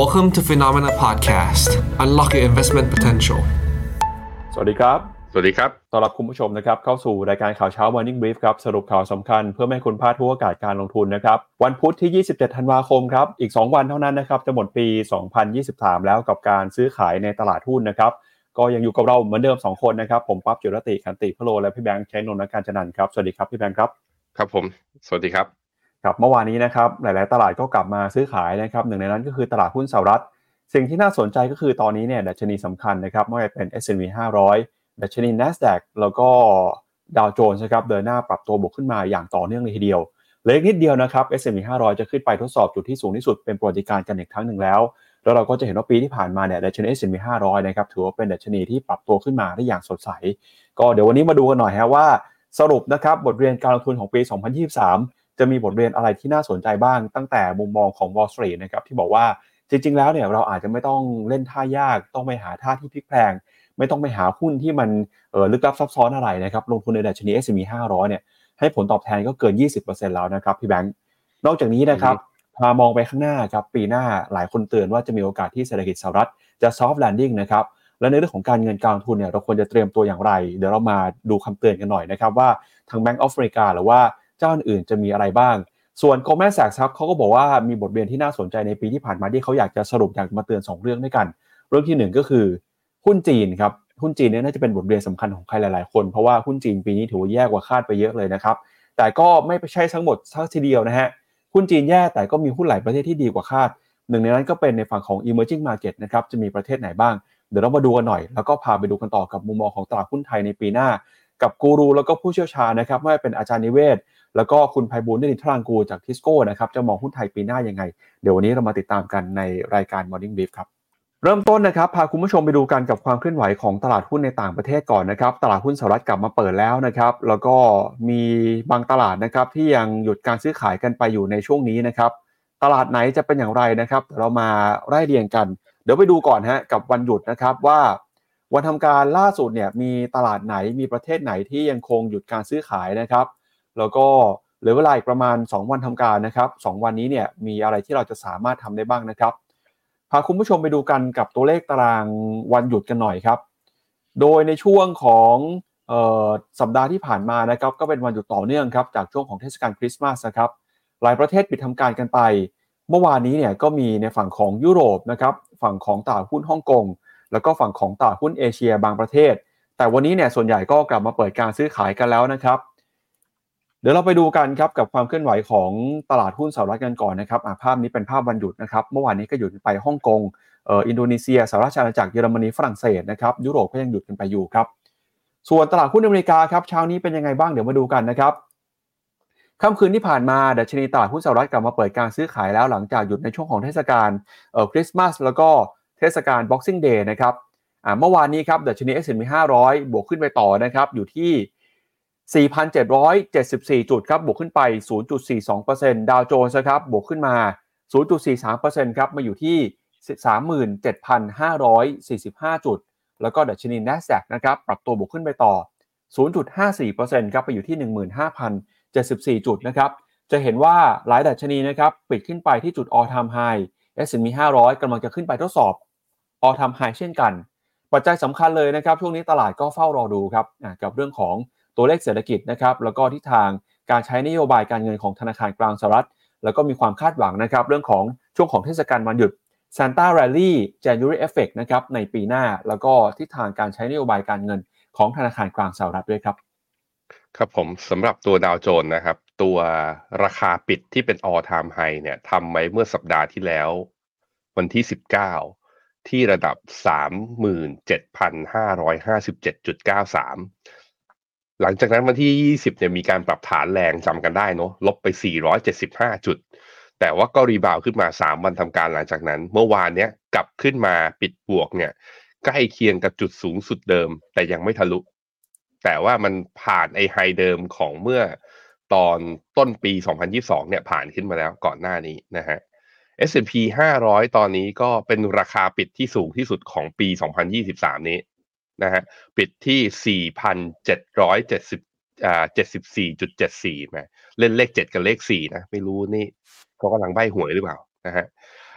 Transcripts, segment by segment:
Welcome to Phenomena Podcast. Unlock your investment potential. สวัสดีครับ สวัสดีครับต้อนรับคุณผู้ชมนะครับ เข้าสู่รายการข่าวเช้า Morning Brief ครับ สรุปข่าวสำคัญเพื่อไม่ให้คุณพลาดทุกโอกาสการลงทุนนะครับ วันพุธที่ 27 ธันวาคมครับ อีก 2 วันเท่านั้นนะครับ จะหมดปี 2023 แล้วกับการซื้อขายในตลาดหุ้นนะครับ ก็ยังอยู่กับเราเหมือนเดิม 2 คนนะครับ ผมปั๊บจุรติขันติพโลและพี่แบงค์ใช้นนท์การจันนันท์ครับ สวัสดีครับพี่แบงค์ครับ ครับผม สวัสดีครับ ครับเมื่อวานนี้นะครับหลาย ๆ ตลาดก็กลับมาซื้อขายนะครับหนึ่งในนั้นก็คือตลาดหุ้นสหรัฐ สิ่งที่น่าสนใจก็คือตอนนี้เนี่ยดัชนีสำคัญนะครับไม่ว่าจะเป็น S&P 500 ดัชนี NASDAQ แล้วก็ดาวโจนส์นะครับเดินหน้าปรับตัวบวกขึ้นมาอย่างต่อเนื่องเลยทีเดียวเลืออีกนิดเดียวนะครับ S&P 500 จะขึ้นไปทดสอบจุดที่สูงที่สุดเป็นประวัติการกันอีกครั้งหนึ่งแล้ว แล้วเราก็จะเห็นว่าปีที่ผ่านมาเนี่ยดัชนี S&P 500 นะครับถือว่าเป็นดัชนีที่ปรับตัวขึ้นมาได้อย่างสดใส ก็เดี๋ยววันนี้มาดูกันหน่อยฮะว่าสรุปนะครับบทเรียนการลงทุนของปี 2023 จะมีบทเรียนอะไรที่น่าสนใจบ้างตั้งแต่มุมมองของ Wall Street นะครับที่บอกว่าจริง ๆ แล้วเนี่ยเราอาจจะไม่ต้องเล่นท่ายาก ต้องไปหาท่าที่พลิกแพลงไม่ต้องไปหาหุ้นที่มันออลึกลับซับซ้อนอะไรนะครับลงทุนในดัชนี S&P 500 เนี่ยให้ผลตอบแทนก็เกิน 20%แล้วนะครับพี่แบงค์นอกจากนี้นะครับพามองไปข้างหน้าครับปีหน้าหลายคนเตือนว่าจะมีโอกาสที่เศรษฐกิจสหรัฐจะ soft landing นะครับและในเรื่องของการเงินการลงทุนเนี่ยเราควรจะเตรียมตัวอย่างไร เดี๋ยวเรามาดูคำเตือนกันหน่อยนะครับว่าทาง Bank of America หรือว่า เจ้าอื่นจะมีอะไรบ้าง ส่วน Goldman Sachs ครับเขาก็บอกว่ามีบทเรียนที่น่าสนใจในปีที่ผ่านมาที่เขาอยากจะสรุปอยากมาเตือน 2 เรื่องด้วยกัน เรื่องที่ 1 ก็คือหุ้นจีนครับหุ้นจีนเนี่ยน่าจะเป็นบทเรียนสำคัญของใครหลาย ๆ คน เพราะว่าหุ้นจีนปีนี้ถือว่าแย่กว่าคาดไปเยอะเลยนะครับแต่ก็ไม่ใช่ทั้งหมดทั้งทีเดียวนะฮะหุ้นจีนแย่แต่ก็มีหุ้นหลายประเทศที่ดีกว่าคาด หนึ่งในนั้นก็เป็นในฝั่งของ emerging market นะครับจะมีประเทศไหนบ้าง เดี๋ยวเรามาดูกันหน่อย แล้วก็พาไปดูกันต่อกับมุมมองของตลาดหุ้นไทยในปีหน้า กับกูรูแล้วก็ผู้เชี่ยวชาญนะครับไม่ว่าเป็นอาจารย์นิเวศ แล้วก็คุณไพบูลย์นิทรังกูจากทิสโก้นะครับจะมองหุ้นไทยปีหน้ายังไง เดี๋ยววันนี้เรามาติดตามกันในรายการ Morning Brief ครับเริ่มต้นนะครับพาคุณผู้ชมไปดูกันกับความเคลื่อนไหวของตลาดหุ้นในต่างประเทศก่อนนะครับตลาดหุ้นสหรัฐกลับมาเปิดแล้วนะครับแล้วก็มีบางตลาดนะครับที่ยังหยุดการซื้อขายกันไปอยู่ในช่วงนี้นะครับตลาดไหนจะเป็นอย่างไรนะครับ เรามาไล่เรียงกัน เดี๋ยวไปดูก่อนฮะกับวันหยุดนะครับว่า วันทำการล่าสุดเนี่ยมีตลาดไหนมีประเทศไหนที่ยังคงหยุดการซื้อขายนะครับ แล้วก็เหลือเวลาอีกประมาณ 2 วันทำการนะครับ 2 วันนี้เนี่ยมีอะไรที่เราจะสามารถทำได้บ้างนะครับ พาคุณผู้ชมไปดูกันกับตัวเลขตารางวันหยุดกันหน่อยครับ โดยในช่วงของออสัปดาห์ที่ผ่านมานะครับ ก็เป็นวันหยุดต่อเนื่องครับจากช่วงของเทศกาลคริสต์มาสนะครับ หลายประเทศปิดทำการกันไป เมื่อวานนี้เนี่ยก็มีในฝั่งของยุโรปนะครับฝั่งของตลาดหุ้นฮ่องกงแล้วก็ฝั่งของตลาดหุ้นเอเชียบางประเทศ แต่วันนี้เนี่ยส่วนใหญ่ก็กลับมาเปิดการซื้อขายกันแล้วนะครับ เดี๋ยวเราไปดูกันครับกับความเคลื่อนไหวของตลาดหุ้นสหรัฐกันก่อนนะครับภาพนี้เป็นภาพวันหยุดนะครับ เมื่อวานนี้ก็หยุดไปฮ่องกงอ,อ,อินโดนีเซียสหรัฐอาณาจักรเยอรมนีฝรั่งเศสนะครับยุโรปก็ยังหยุดกันไปอยู่ครับ ส่วนตลาดหุ้นอเมริกาครับเช้านี้เป็นยังไงบ้างเดี๋ยวมาดูกันนะครับค่ำคืนที่ผ่านมาดัชนีตลาดหุ้นสหรัฐกลับมาเปิดการซื้อขายแล้วหลังจากหยุดในช่วงของเทศกาลคริสต์มาสแล้วก็เทศกาล Boxing Day นะครับเมื่อวานนี้ครับดัชนี S&P 500 บวกขึ้นไปต่อนะครับอยู่ที่ 4,774 จุดครับบวกขึ้นไป 0.42%ดาวโจนส์ครับบวกขึ้นมา 0.43%ครับมาอยู่ที่ 37,545 จุด แล้วก็ดัชนี NASDAQ นะครับปรับตัวบวกขึ้นไปต่อ 0.54%ครับไปอยู่ที่ 15,074 จุดนะครับจะเห็นว่าหลายดัชนีนะครับปิดขึ้นไปที่จุด all time high S&P 500กำลังจะขึ้นไปทดสอบ all time high เช่นกัน ปัจจัยสำคัญเลยนะครับ ช่วงนี้ตลาดก็เฝ้ารอดูครับกับเรื่องของ ตัวเลขเศรษฐกิจนะครับแล้วก็ทิศทางการใช้นโยบายการเงินของธนาคารกลางสหรัฐ แล้วก็มีความคาดหวังนะครับเรื่องของช่วงของเทศกาลวันหยุด Santa Rally January Effect นะครับในปีหน้าแล้วก็ทิศทางการใช้นโยบายการเงินของธนาคารกลางสหรัฐด้วยครับครับผมสำหรับตัวดาวโจนส์นะครับ ตัวราคาปิดที่เป็น all time high เนี่ยทำไว้เมื่อสัปดาห์ที่แล้ว วันที่ 19 ที่ระดับ 37,557.93 หลังจากนั้นวันที่ 20 เนี่ยมีการปรับฐานแรงจำกันได้เนาะลบไป 475 จุด แต่ว่าก็รีบาวขึ้นมา 3 วันทำการหลังจากนั้น เมื่อวานเนี้ยกลับขึ้นมาปิดบวกเนี่ยใกล้เคียงกับจุดสูงสุดเดิม แต่ยังไม่ทะลุ แต่ว่ามันผ่านไอไฮเดิมของเมื่อตอนต้นปี 2022 เนี่ยผ่านขึ้นมาแล้วก่อนหน้านี้นะฮะ S&P 500 ตอนนี้ก็เป็นราคาปิดที่สูงที่สุดของปี 2023 นี้ นะฮะปิดที่ 4,770อ่า74.74แหมเล่นเลข 7 กับเลข 4 นะ ไม่รู้นี่เขากำลังใบ้หวยหรือเปล่านะฮะ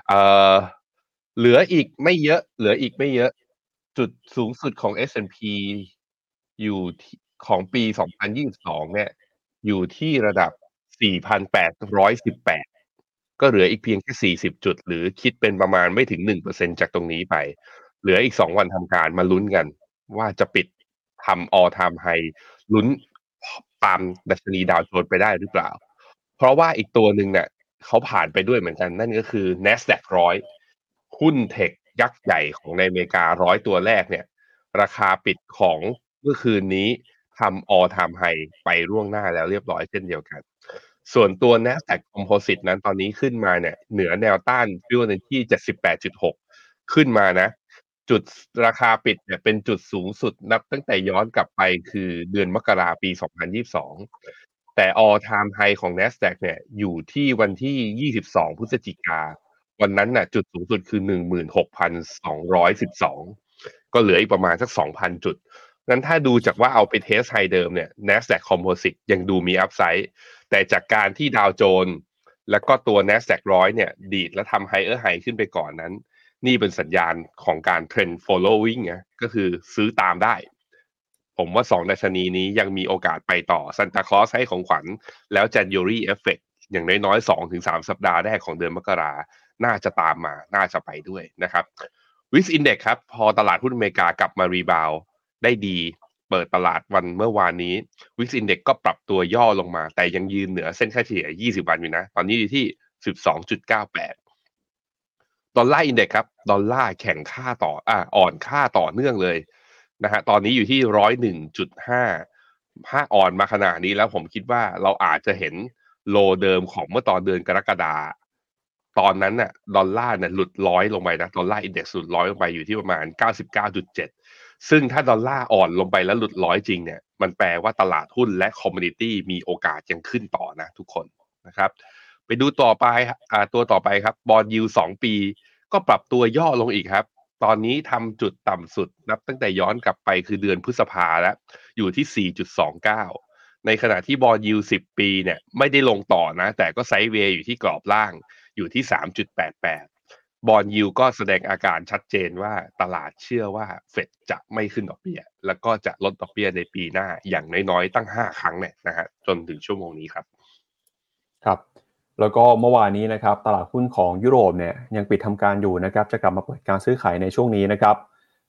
เอ่อเหลืออีกไม่เยอะ เหลืออีกไม่เยอะ จุดสูงสุดของ S&P อยู่ที่ของปี 2022 เนี่ย อยู่ที่ระดับ 4,818 ก็เหลืออีกเพียงแค่ 40 จุด หรือคิดเป็นประมาณไม่ถึง 1%จากตรงนี้ไป เหลืออีก 2 วันทำการมาลุ้นกัน ว่าจะปิดทำ all time high ลุ้นตามดัชนีดาวโจนไปได้หรือเปล่า เพราะว่าอีกตัวหนึ่งเนี่ยเขาผ่านไปด้วยเหมือนกัน นั่นก็คือ NASDAQ ร้อยหุ้นเทคยักษ์ใหญ่ของในอเมริการ้อยตัวแรกเนี่ย ราคาปิดของเมื่อคืนนี้ทำ all time high ไปร่วงหน้าแล้วเรียบร้อยเช่นเดียวกัน ส่วนตัว NASDAQ Composite นั้นตอนนี้ขึ้นมาเนี่ยเหนือแนวต้านฟิวในที่ 78.6 ขึ้นมานะ จุดราคาปิดเนี่ยเป็นจุดสูงสุดนับตั้งแต่ย้อนกลับไปคือเดือนมกราปี 2022 แต่ all time high ของ NASDAQ เนี่ยอยู่ที่วันที่ 22 พฤศจิกา วันนั้นน่ะจุดสูงสุดคือ 16,212 ก็เหลืออีกประมาณสัก 2,000 จุดงั้นถ้าดูจากว่าเอาไป test high เดิมเนี่ย NASDAQ Composite ยังดูมี upside แต่จากการที่ Dow Jones แล้วก็ตัว NASDAQ ร้อยเนี่ย ดีดและทำ higher high ขึ้นไปก่อนนั้น นี่เป็นสัญญาณของการเทรนด์ following นะก็คือซื้อตามได้ ผมว่าสองดัชนีนี้ยังมีโอกาสไปต่อซันตาคลอสให้ของขวัญ แล้ว January Effect อย่างน้อยๆสองถึงสามสัปดาห์แรกของเดือนมกรา น่าจะตามมา น่าจะไปด้วยนะครับ VIX Index ครับ พอตลาดหุ้นอเมริกากลับมา rebound ได้ดี เปิดตลาดวันเมื่อวานนี้ VIX Index ก็ปรับตัวย่อลงมา แต่ยังยืนเหนือเส้นค่าเฉลี่ย 20 วันอยู่นะ ตอนนี้อยู่ที่ 12.98 Dollar Index ครับ ดอลลาร์แข็งค่าต่ออ่าอ่อนค่าต่อเนื่องเลยนะฮะตอนนี้อยู่ที่ร้อยหนึ่งจุดห้าถ้าอ่อนมาขนาดนี้แล้วผมคิดว่าเราอาจจะเห็น low เดิมของเมื่อตอนเดือนกรกฎาตอนนั้นน่ะดอลลาร์เนี่ยหลุดร้อยลงไปนะ Dollar Index หลุดร้อยลงไปอยู่ที่ประมาณ 99.7 ซึ่งถ้าดอลลาร์อ่อนลงไปแล้วหลุดร้อยจริงเนี่ยมันแปลว่าตลาดหุ้นและ commodity มีโอกาสยังขึ้นต่อนะทุกคนนะครับ ไปดูต่อไปอ่าตัวต่อไปครับบอลยูสองปี ก็ปรับตัวย่อลงอีกครับ ตอนนี้ทำจุดต่ำสุดนับตั้งแต่ย้อนกลับไปคือเดือนพฤษภาแล้ว อยู่ที่ 4.29 ในขณะที่บอลยู10 ปีเนี่ยไม่ได้ลงต่อนะ แต่ก็ไซด์เวย์อยู่ที่กรอบล่างอยู่ที่ 3.88 บอลยูก็แสดงอาการชัดเจนว่าตลาดเชื่อว่าเฟดจะไม่ขึ้นดอกเบี้ย แล้วก็จะลดดอกเบี้ยในปีหน้าอย่างน้อยๆ ตั้ง 5 ครั้งเนี่ยนะฮะจนถึงชั่วโมงนี้ครับ ครับ แล้วก็เมื่อวานนี้นะครับตลาดหุ้นของยุโรปเนี่ยยังปิดทำการอยู่นะครับจะกลับมาเปิดการซื้อขายในช่วงนี้นะครับ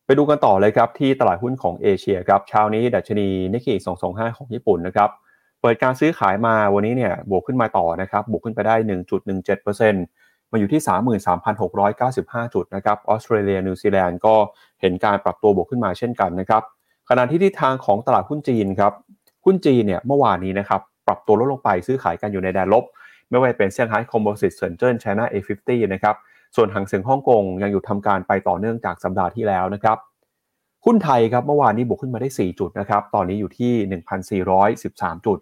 ไปดูกันต่อเลยครับที่ตลาดหุ้นของเอเชียครับเช้านี้ดัชนีนิกเคอิ225 ของญี่ปุ่นนะครับเปิดการซื้อขายมาวันนี้เนี่ยบวกขึ้นมาต่อนะครับบวกขึ้นไปได้ 1.17%มาอยู่ที่ 33,695 จุดนะครับออสเตรเลียนิวซีแลนด์ก็เห็นการปรับตัวบวกขึ้นมาเช่นกันนะครับขณะที่ทิศทางของตลาดหุ้นจีนครับหุ้นจีนเนี่ยเมื่อวานนี้นะครับปรับตัวลดลงไปซื้อขายกันอยู่ในแดนลบ ไม่ว่าเป็นเซี่ยงไฮ้ Composite เซินเจิ้นไชน่า A50 นะครับส่วนฮั่งเส็งฮ่องกงยังหยุดทำการไปต่อเนื่องจากสัปดาห์ที่แล้วนะครับหุ้นไทยครับเมื่อวานนี้บวกขึ้นมาได้ 4 จุดนะครับตอนนี้อยู่ที่ 1,413 จุด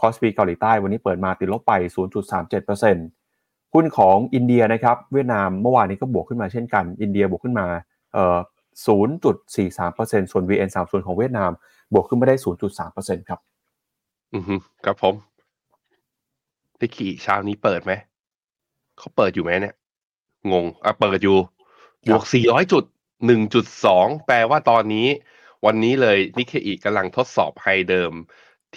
คอสปีเกาหลีใต้วันนี้เปิดมาติดลบไป 0.37%หุ้นของอินเดียนะครับเวียดนามเมื่อวานนี้ก็บวกขึ้นมาเช่นกัน อินเดียบวกขึ้นมาเอ่อ0.43%ส่วน VN30 ของเวียดนาม บวกขึ้นมาได้ 0.3%ครับ อือฮึครับผม พี่ขี่เช้านี้เปิดไหม เขาเปิดอยู่ไหมเนี่ย งง อะเปิดอยู่ บวก 400 จุด 1.2 แปลว่าตอนนี้ วันนี้เลยนิเคอีกำลังทดสอบไฮเดิม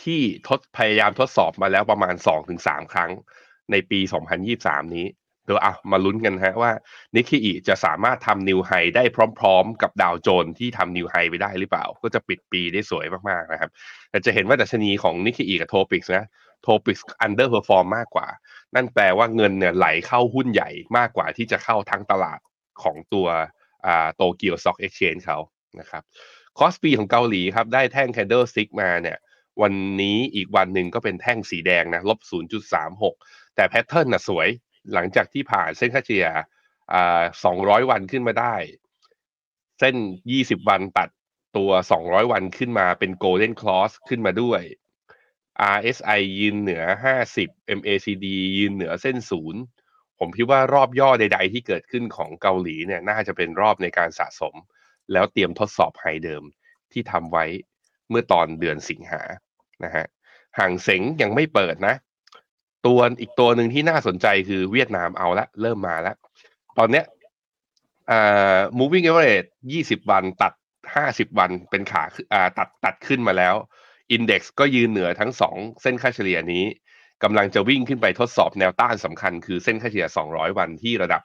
ที่ทดพยายามทดสอบมาแล้วประมาณ 2-3 ครั้ง ในปี 2023 นี้ เดี๋ยวอะมาลุ้นกันฮะว่านิเคอีจะสามารถทำ new high ได้พร้อม ๆ กับ Dow Jones ที่ทำ new high ไปได้หรือเปล่า ก็จะปิดปีได้สวยมากๆนะครับ แต่จะเห็นว่าดัชนีของนิเคอีกับโทปิกนะ โทปิก underperform มากกว่า นั่นแปลว่าเงินเนี่ยไหลเข้าหุ้นใหญ่มากกว่าที่จะเข้าทั้งตลาดของตัว Tokyo Stock Exchange เขานะครับคอสปีของเกาหลีครับ ได้แท่ง candle stick มาเนี่ย วันนี้อีกวันหนึ่งก็เป็นแท่งสีแดงนะลบ 0.36 แต่แพทเทิร์นน่ะสวยหลังจากที่ผ่านเส้นค่าเฉลี่ยอ่า200 วันขึ้นมาได้ เส้น 20 วันตัดตัว 200 วันขึ้นมาเป็น golden cross ขึ้นมาด้วย RSI ยืนเหนือ 50 MACD ยืนเหนือเส้นศูนย์ผมคิดว่ารอบย่อใด ๆ ที่เกิดขึ้นของเกาหลีเนี่ยน่าจะเป็นรอบในการสะสม แล้วเตรียมทดสอบไฮเดิมที่ทำไว้เมื่อตอนเดือนสิงหานะฮะห่างเสงยังไม่เปิดนะ ตัวอีกตัวหนึ่งที่น่าสนใจคือเวียดนามเอาละ เริ่มมาแล้ว ตอนเนี้ยอ่า moving average 20 วันตัด 50 วันเป็นขาอ่าตัดตัดขึ้นมาแล้ว index ก็ยืนเหนือทั้งสองเส้นค่าเฉลี่ยนี้กำลังจะวิ่งขึ้นไปทดสอบแนวต้านสำคัญคือเส้นค่าเฉลี่ย 200 วันที่ระดับ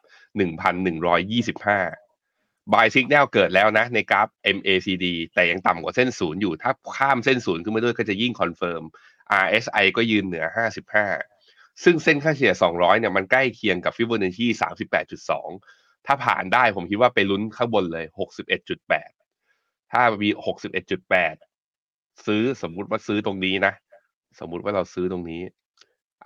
1,125 buy signal เกิดแล้วนะในกราฟ MACD แต่ยังต่ำกว่าเส้นศูนย์อยู่ ถ้าข้ามเส้นศูนย์ขึ้นมาด้วยก็จะยิ่ง confirm RSI ก็ยืนเหนือ 55 ซึ่งเส้นค่าเฉลี่ย 200 เนี่ยมันใกล้เคียงกับฟิโบนัชชี38.2 ถ้าผ่านได้ผมคิดว่าไปลุ้นข้างบนเลย 61.8 ถ้ามี 61.8 ซื้อสมมุติว่าซื้อตรงนี้นะ สมมุติว่าเราซื้อตรงนี้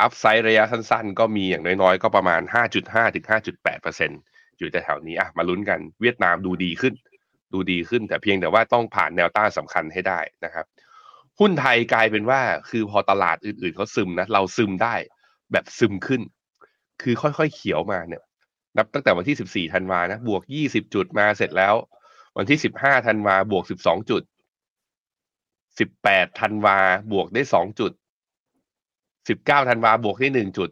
upside ระยะสั้นๆ ก็มีอย่างน้อยๆ ก็ประมาณ 5.5ถึง5.8%อยู่แต่แถวนี้อะมาลุ้นกัน เวียดนามดูดีขึ้น ดูดีขึ้น แต่เพียงแต่ว่าต้องผ่านแนวต้านสำคัญให้ได้นะครับ หุ้นไทยกลายเป็นว่า คือพอตลาดอื่นๆเขาซึมนะ เราซึมได้แบบซึมขึ้น คือค่อยๆเขียวมาเนี่ย นับตั้งแต่วันที่ 14ธันวานะ บวก 20 จุดมาเสร็จแล้ว วันที่ 15ธันวาบวก 12 จุด 18ธันวาบวกได้2จุด19ธันวาบวกได้1จุด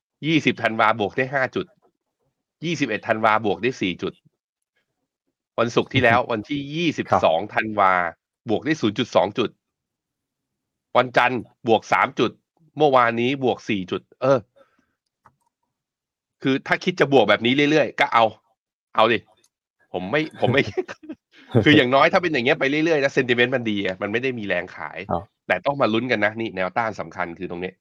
20ธันวาบวกได้5จุด21ธันวาบวกได้4จุด วันศุกร์ที่แล้ววันที่22ธันวาบวกได้0.2จุด วันจันทร์บวก3จุด เมื่อวานนี้บวก4จุด เออ คือถ้าคิดจะบวกแบบนี้เรื่อยๆ ก็เอา เอาดิ ผมไม่ผมไม่ คืออย่างน้อยถ้าเป็นอย่างเงี้ยไปเรื่อยๆนะเซนติเมนต์มันดีอะมันไม่ได้มีแรงขาย ครับแต่ต้องมาลุ้นกันนะ นี่แนวต้านสำคัญคือตรงนี้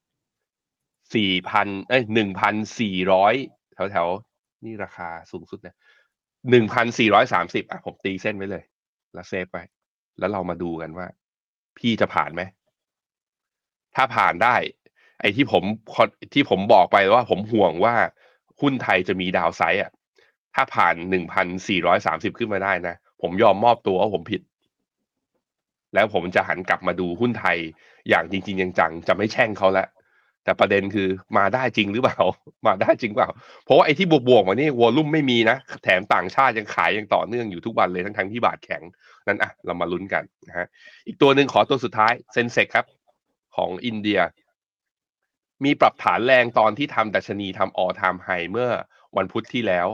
สี่พันเอ้ยหนึ่งพันสี่ร้อยแถวแถวๆนี่ราคาสูงสุดนะหนึ่งพันสี่ร้อยสามสิบอะผมตีเส้นไว้เลย แล้วเซฟไปแล้วเรามาดูกันว่า พี่จะผ่านไหม ถ้าผ่านได้ ไอ้ที่ผมที่ผมบอกไปว่าผมห่วงว่าหุ้นไทยจะมีดาวไซด์อะ ถ้าผ่านหนึ่งพันสี่ร้อยสามสิบขึ้นมาได้นะ ผมยอมมอบตัวว่าผมผิด แล้วผมจะหันกลับมาดูหุ้นไทย อย่างจริง ๆ จังๆจะไม่แช่งเขาแล้วแต่ประเด็นคือมาได้จริงหรือเปล่า มาได้จริงเปล่า เพราะว่าไอ้ที่บวกๆมานี่วอลลุ่มไม่มีนะ แถมต่างชาติยังขายยังต่อเนื่องอยู่ทุกวันเลยทั้งๆที่บาทแข็ง นั้นอะ เรามาลุ้นกันนะฮะอีกตัวหนึ่งขอตัวสุดท้ายเซนเซกครับ ของอินเดีย มีปรับฐานแรงตอนที่ทำดัชนีทำออทามไฮเมื่อวันพุธที่แล้ว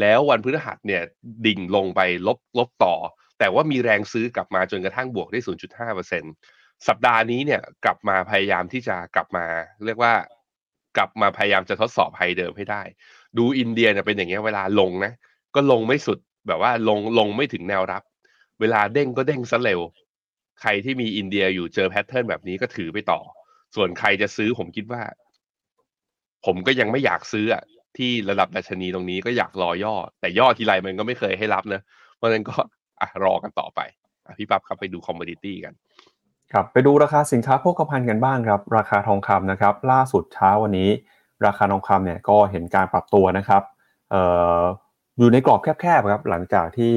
แล้ววันพฤหัสเนี่ยดิ่งลงไปลบลบต่อ แต่ว่ามีแรงซื้อกลับมาจนกระทั่งบวกได้ 0.5%สัปดาห์นี้เนี่ยกลับมาพยายามที่จะกลับมา เรียกว่ากลับมาพยายามจะทดสอบไฮเดิมให้ได้ ดูอินเดียเนี่ยเป็นอย่างเงี้ยเวลาลงนะ ก็ลงไม่สุดแบบว่าลงลงไม่ถึงแนวรับ เวลาเด้งก็เด้งซะเร็ว ใครที่มีอินเดียอยู่เจอแพทเทิร์นแบบนี้ก็ถือไปต่อ ส่วนใครจะซื้อผมคิดว่า ผมก็ยังไม่อยากซื้ออะ ที่ระดับดัชนีตรงนี้ก็อยากรอย่อ แต่ย่อทีไรมันก็ไม่เคยให้รับเนะเพราะฉะนั้นก็อะรอกันต่อไปอพี่ปั๊บครับไปดูคอมม o ดิตี้กันครับไปดูราคาสินค้าโภคภัณฑ์กันบ้างครับ ราคาทองคำนะครับ ล่าสุดเช้าวันนี้ ราคาทองคำเนี่ยก็เห็นการปรับตัวนะครับเอ่ออยู่ในกรอบแคบๆครับหลังจากที่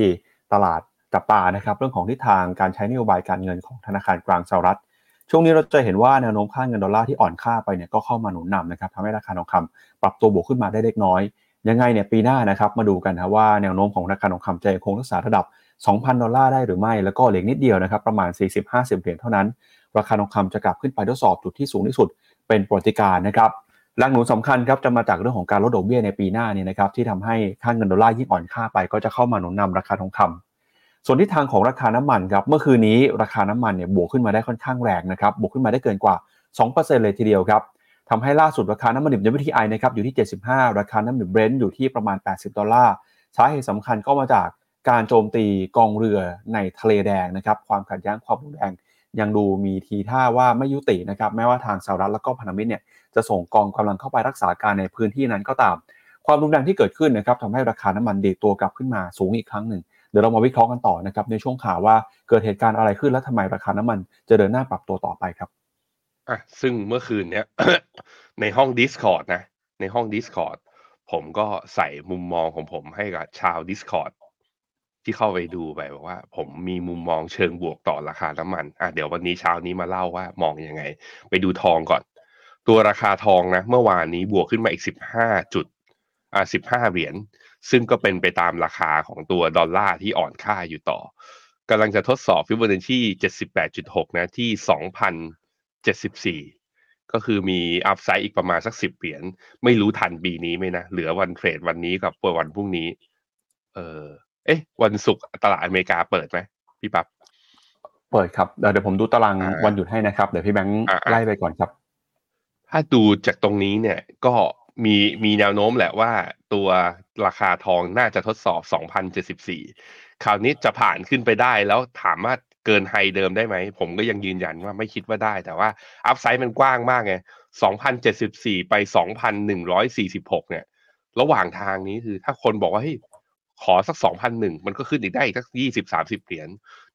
ตลาดจับตานะครับ เรื่องของทิศทางการใช้นโยบายการเงินของธนาคารกลางสหรัฐ ช่วงนี้เราจะเห็นว่าแนวโน้มค่าเงินดอลลาร์ที่อ่อนค่าไปเนี่ยก็เข้ามาหนุนนำนะครับทำให้ราคาทองคำปรับตัวบวกขึ้นมาได้เล็กน้อย ยังไงเนี่ยปีหน้านะครับมาดูกันนะว่าแนวโน้มของราคาทองคำจะยังคงรักษาระดับ 2,000 ดอลลาร์ได้หรือไม่ แล้วก็เหลือนิดเดียวนะครับประมาณ 40-50 เหรียญเท่านั้น ราคาทองคำจะกลับขึ้นไปทดสอบจุดที่สูงที่สุด เป็นปรติการนะครับแรงหนุนสำคัญครับจะมาจากเรื่องของการลดดอกเบี้ยในปีหน้าเนี่ยนะครับที่ทำให้ค่าเงินดอลลาร์ยิ่งอ่อนค่าไปก็จะเข้ามาหนุนนำราคาทองคำ ส่วนทิศทางของราคาน้ำมันครับ เมื่อคืนนี้ราคาน้ำมันเนี่ยบวกขึ้นมาได้ค่อนข้างแรงนะครับ บวกขึ้นมาได้เกินกว่า 2%เลยทีเดียวครับทำให้ล่าสุดราคาน้ำมันดิบ WTI นะครับอยู่ที่ 75 ราคาน้ำมันดิบเบรนท์อยู่ที่ประมาณ 80 ดอลลาร์ สาเหตุสำคัญก็มาจากการโจมตีกองเรือในทะเลแดงนะครับ ความขัดแย้งความรุนแรงยังดูมีทีท่าว่าไม่ยุตินะครับ แม้ว่าทางสหรัฐแล้วก็พันธมิตรเนี่ยจะส่งกองกำลังเข้าไปรักษาการในพื้นที่นั้นก็ตาม ความรุนแรงที่เกิดขึ้นนะครับทำให้ราคาน้ำมันดีตัวกลับขึ้นมาสูงอีกครั้งหนึ่ง ดี๋ยวเรามาวิเคราะห์กันต่อนะครับในช่วงข่าวว่าเกิดเหตุการณ์อะไรขึ้นและทำไมราคาน้ำมันจะเดินหน้าปรับตัวต่อไปครับอะซึ่งเมื่อคืนเนี้ยในห้อง Discord นะ ในห้อง Discord ผมก็ใส่มุมมองของผมให้กับชาว Discord ที่เข้าไปดูไปบอกว่า ผมมีมุมมองเชิงบวกต่อราคาน้ำมันอะเดี๋ยววันนี้เช้านี้มาเล่าว่ามองยังไง ไปดูทองก่อน ตัวราคาทองนะ เมื่อวานนี้บวกขึ้นมาอีกสิบห้าจุดอ่าสิบห้าเหรียญ ซึ่งก็เป็นไปตามราคาของตัวดอลลาร์ที่อ่อนค่าอยู่ต่อกำลังจะทดสอบฟิบเบอร์ที่เจ็ดสิบแปดจุดหกนะที่สองพันเจ็ดสิบสี่ก็คือมีอัพไซด์อีกประมาณสักสิบเหรียญไม่รู้ทันปีนี้ไหมนะ เหลือวันเทรดวันนี้กับวันพรุ่งนี้เเออเอ๊ะ วันศุกร์ตลาดอเมริกาเปิดไหมพี่ปับ๊บเปิดครับ เดี๋ยวเดี๋ยวผมดูตารางอ่าวันหยุดให้นะครับ เดี๋ยวพี่แบงค์อ่าอ่าไล่ไปก่อนครับ ถ้าดูจากตรงนี้เนี่ย ก็ มีมีแนวโน้มแหละว่าตัวราคาทองน่าจะทดสอบ 2,074 คราวนี้จะผ่านขึ้นไปได้แล้วถามว่าเกิน high เดิมได้ไหม ผมก็ยังยืนยันว่าไม่คิดว่าได้ แต่ว่า upside มันกว้างมากไง 2,074 ไป 2,146 เนี่ย ระหว่างทางนี้คือถ้าคนบอกว่าเฮ้ยขอสัก 2,001 มันก็ขึ้นอีกได้อีกสัก 20-30 เหรียญ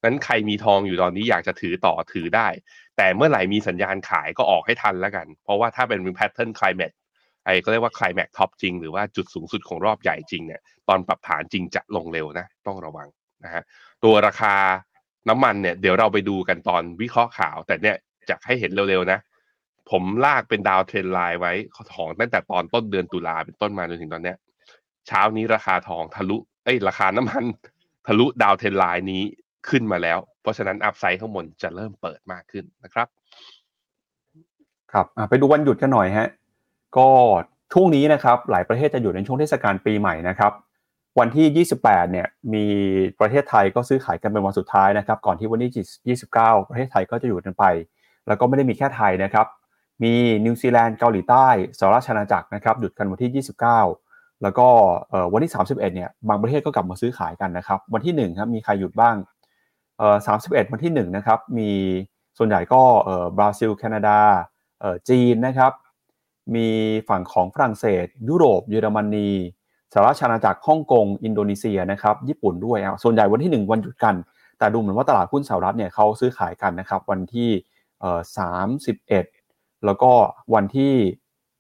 นั้นใครมีทองอยู่ตอนนี้อยากจะถือต่อถือได้ แต่เมื่อไหร่มีสัญญาณขายก็ออกให้ทันแล้วกัน เพราะว่าถ้าเป็น pattern climax ไอ้ก็เรียกว่า climax top จริงหรือว่าจุดสูงสุดของรอบใหญ่จริงเนี่ยตอนปรับฐานจริงจะลงเร็วนะ ต้องระวังนะฮะตัวราคาน้ำมันเนี่ยเดี๋ยวเราไปดูกันตอนวิเคราะห์ข่าว แต่เนี่ยจะให้เห็นเร็วๆนะ ผมลากเป็น downtrend line ไว้ของตั้งแต่ตอนต้นเดือนตุลาเป็นต้นมาจนถึงตอนเนี้ยเช้านี้ราคาทองทะลุเอ้ยราคาน้ำมัน ทะลุ downtrend line นี้ขึ้นมาแล้ว เพราะฉะนั้น upside ข้างบนจะเริ่มเปิดมากขึ้นนะครับ ครับไปดูวันหยุดกันหน่อยฮะ ก็ช่วงนี้นะครับหลายประเทศจะอยู่ในช่วงเทศกาลปีใหม่นะครับวันที่ 28 เนี่ย มีประเทศไทยก็ซื้อขายกันเป็นวันสุดท้ายนะครับ ก่อนที่วันที่29 ประเทศไทยก็จะหยุดกันไป แล้วก็ไม่ได้มีแค่ไทยนะครับ มีนิวซีแลนด์ เกาหลีใต้สหราชอาณาจักรนะครับ หยุดกันวันที่ 29 แล้วก็วันที่ 31 เนี่ย บางประเทศก็กลับมาซื้อขายกันนะครับ วันที่1ครับ มีใครหยุดบ้างเอ่อ31 วันที่1นะครับ มีส่วนใหญ่ก็เอ่อบราซิล แคนาดา เอ่อ จีนนะครับ มีฝั่งของฝรั่งเศส ยุโรป เยอรมนีสหราชอาณาจักรฮ่องกง อินโดนีเซียนะครับญี่ปุ่นด้วยอะส่วนใหญ่วันที่ 1 วันหยุดกัน แต่ดูเหมือนว่าตลาดหุ้นสหรัฐเนี่ยเขาซื้อขายกันนะครับวันที่เอ่อ31แล้วก็วันที่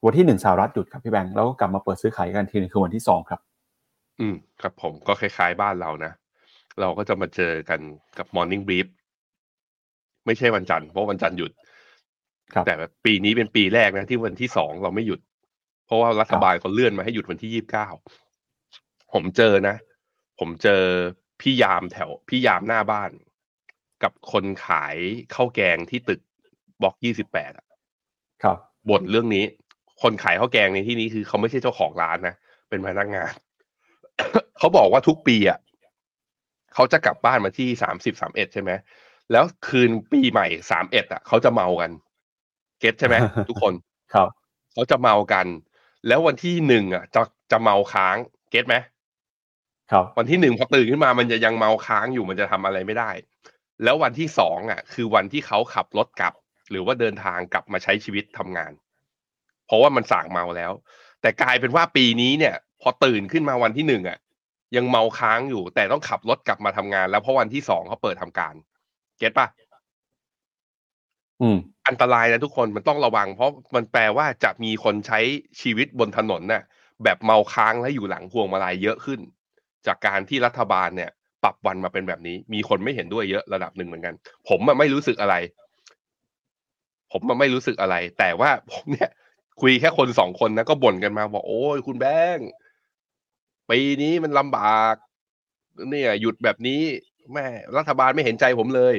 วันที่1สหรัฐหยุดครับพี่แบงค์แล้วก็กลับมาเปิดซื้อขายกันทีนึงคือวันที่2ครับ อืมครับผมก็คล้าย ๆ บ้านเรานะ เราก็จะมาเจอกันกับ Morning Brief ไม่ใช่วันจันทร์เพราะวันจันทร์หยุด แต่แบบปีนี้เป็นปีแรกนะที่วันที่สองเราไม่หยุด เพราะว่ารัฐบาลเขาเลื่อนมาให้หยุดวันที่ยี่บเก้าผมเจอนะ ผมเจอพี่ยามแถว พี่ยามหน้าบ้าน กับคนขายข้าวแกงที่ตึกบล็อกยี่สิบแปดครับบ่นเรื่องนี้ คนขายข้าวแกงในที่นี้คือเขาไม่ใช่เจ้าของร้านนะเป็นพนักงานเขาบอกว่าทุกปีอะเขาจะกลับบ้านมาที่สามสิบสามเอ็ดใช่ไหมแล้วคืนปีใหม่สามเอ็ดอะเขาจะเมากัน เก็ตใช่ไหมทุกคนครับเขาจะเมากัน แล้ววันที่หนึ่งอะ จะจะเมาค้างเก็ตไหมครับวันที่หนึ่งพอตื่นขึ้นมามันจะยังเมาค้างอยู่มันจะทำอะไรไม่ได้ แล้ววันที่สองอะ คือวันที่เขาขับรถกลับ หรือว่าเดินทางกลับมาใช้ชีวิตทำงาน เพราะว่ามันส่างเมาแล้ว แต่กลายเป็นว่าปีนี้เนี่ย พอตื่นขึ้นมาวันที่หนึ่งอะ ยังเมาค้างอยู่ แต่ต้องขับรถกลับมาทำงาน แล้วเพราะวันที่สองเขาเปิดทำการ เก็ตปะ อันตรายนะทุกคนมันต้องระวัง เพราะมันแปลว่าจะมีคนใช้ชีวิตบนถนนน่ะ แบบเมาค้างและอยู่หลังพวงมาลัยเยอะขึ้น จากการที่รัฐบาลเนี่ย ปรับวันมาเป็นแบบนี้ มีคนไม่เห็นด้วยเยอะระดับหนึ่งเหมือนกัน ผมอะไม่รู้สึกอะไร ผมมันไม่รู้สึกอะไร แต่ว่าผมเนี่ย คุยแค่คนสองคนนะก็บ่นกันมาบอกโอ้ยคุณแบงค์ปีนี้มันลำบากเนี่ยหยุดแบบนี้แม่รัฐบาลไม่เห็นใจผมเลย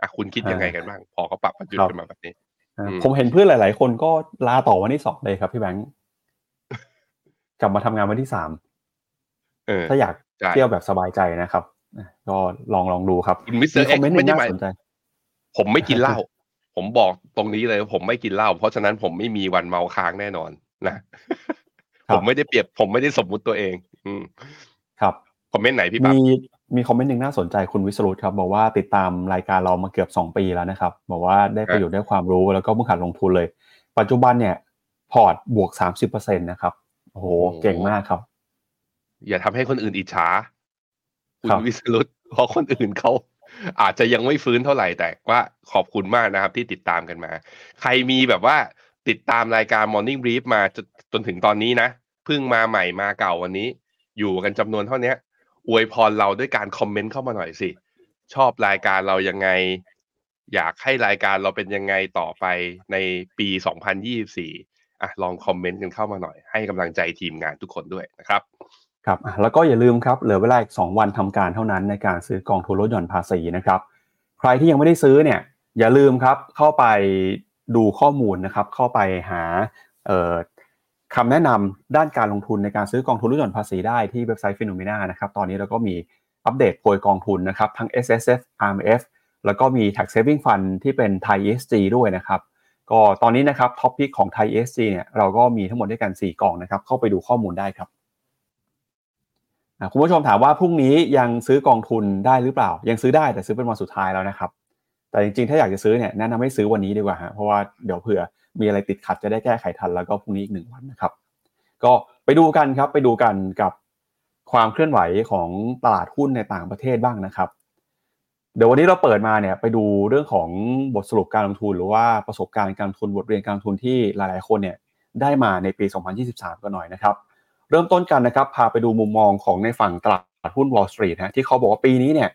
อะคุณคิดยังไงกันบ้าง พอเขาปรับวันหยุดครับกันมาแบบนี้อ่าอืมผมเห็นเพื่อนหลาย ๆ คนก็ลาต่อวันที่สองเลยครับพี่แบงค์กลับมาทำงานวันที่สามเออถ้าอยากใช่เที่ยวแบบสบายใจนะครับอะก็ลองลองดูครับคุณมิสเตอมีร์คเอ็อกมเมนต์หไม่นึ่งได้หายน่ามสนใจผมไม่กินเหล้าผมบอกตรงนี้เลยว่าผมไม่กินเหล้าเพราะฉะนั้นผมไม่มีวันเมาค้างแน่นอนนะครับผมไม่ได้เปรียบ ผมไม่ได้สมมุติตัวเอง อืมครับคอมเมนต์ไหนพี่ปั๊บมี มีคอมเมนต์หนึ่งน่าสนใจคุณวิสรุตครับบอกว่าติดตามรายการเรามาเกือบ 2 ปีแล้วนะครับบอกว่าได้ประโยชน์ได้ความรู้แล้วก็เพิ่งหัดลงทุนเลย ปัจจุบันเนี่ยพอร์ตบวก 30%นะครับโอ้โหเก่งมากครับ อย่าทำให้คนอื่นอิจฉาคุณครับวิสรุตเพราะคนอื่นเขาอาจจะยังไม่ฟื้นเท่าไหร่แต่ว่าขอบคุณมากนะครับ ที่ติดตามกันมา ใครมีแบบว่าติดตามรายการ Morning Brief มาจนจนถึงตอนนี้นะเพิ่งมาใหม่มาเก่าวันนี้ อยู่กันจำนวนเท่าเนี้ย อวยพรเราด้วยการคอมเมนต์เข้ามาหน่อยสิ ชอบรายการเรายังไง อยากให้รายการเราเป็นยังไงต่อไปในปี 2024อะลองคอมเมนต์กันเข้ามาหน่อย ให้กำลังใจทีมงานทุกคนด้วยนะครับครับแล้วก็อย่าลืมครับเหลือเวลาอีก 2 วันทำการเท่านั้นในการซื้อกองทุนลดหย่อนภาษีนะครับ ใครที่ยังไม่ได้ซื้อเนี่ยอย่าลืมครับเข้าไปดูข้อมูลนะครับ เข้าไปหาเอ่อ คำแนะนำด้านการลงทุนในการซื้อกองทุนลดหย่อนภาษีได้ที่เว็บไซต์ฟิโนเมนานะครับตอนนี้เราก็มีอัปเดตโพยกองทุนนะครับทั้ง S S F RMF แล้วก็มี tax saving fund ที่เป็น Thai ESG ด้วยนะครับก็ตอนนี้นะครับ top pick ของ Thai ESG เนี่ยเราก็มีทั้งหมดด้วยกัน 4 กองนะครับเข้าไปดูข้อมูลได้ครับคุณผู้ชมถามว่าพรุ่งนี้ยังซื้อกองทุนได้หรือเปล่า ยังซื้อได้แต่ซื้อเป็นวันสุดท้ายแล้วนะครับ แต่จริงๆ ถ้าอยากจะซื้อเนี่ยแนะนำให้ซื้อวันนี้ดีกว่าฮะเพราะว่าเดี๋ยวเผื่อ มีอะไรติดขัดจะได้แก้ไขทัน แล้วก็พรุ่งนี้อีกหนึ่งวันนะครับ ก็ไปดูกันครับไปดูกันกับความเคลื่อนไหวของตลาดหุ้นในต่างประเทศบ้างนะครับ เดี๋ยววันนี้เราเปิดมาเนี่ยไปดูเรื่องของบทสรุปการลงทุน หรือว่าประสบการณ์การลงทุนบทเรียนการลงทุนที่หลาย ๆ คนเนี่ยได้มาในปี 2023 กันหน่อยนะครับ เริ่มต้นกันนะครับ พาไปดูมุมมองของในฝั่งตลาดหุ้น Wall Street นะที่เขาบอกว่าปีนี้เนี่ย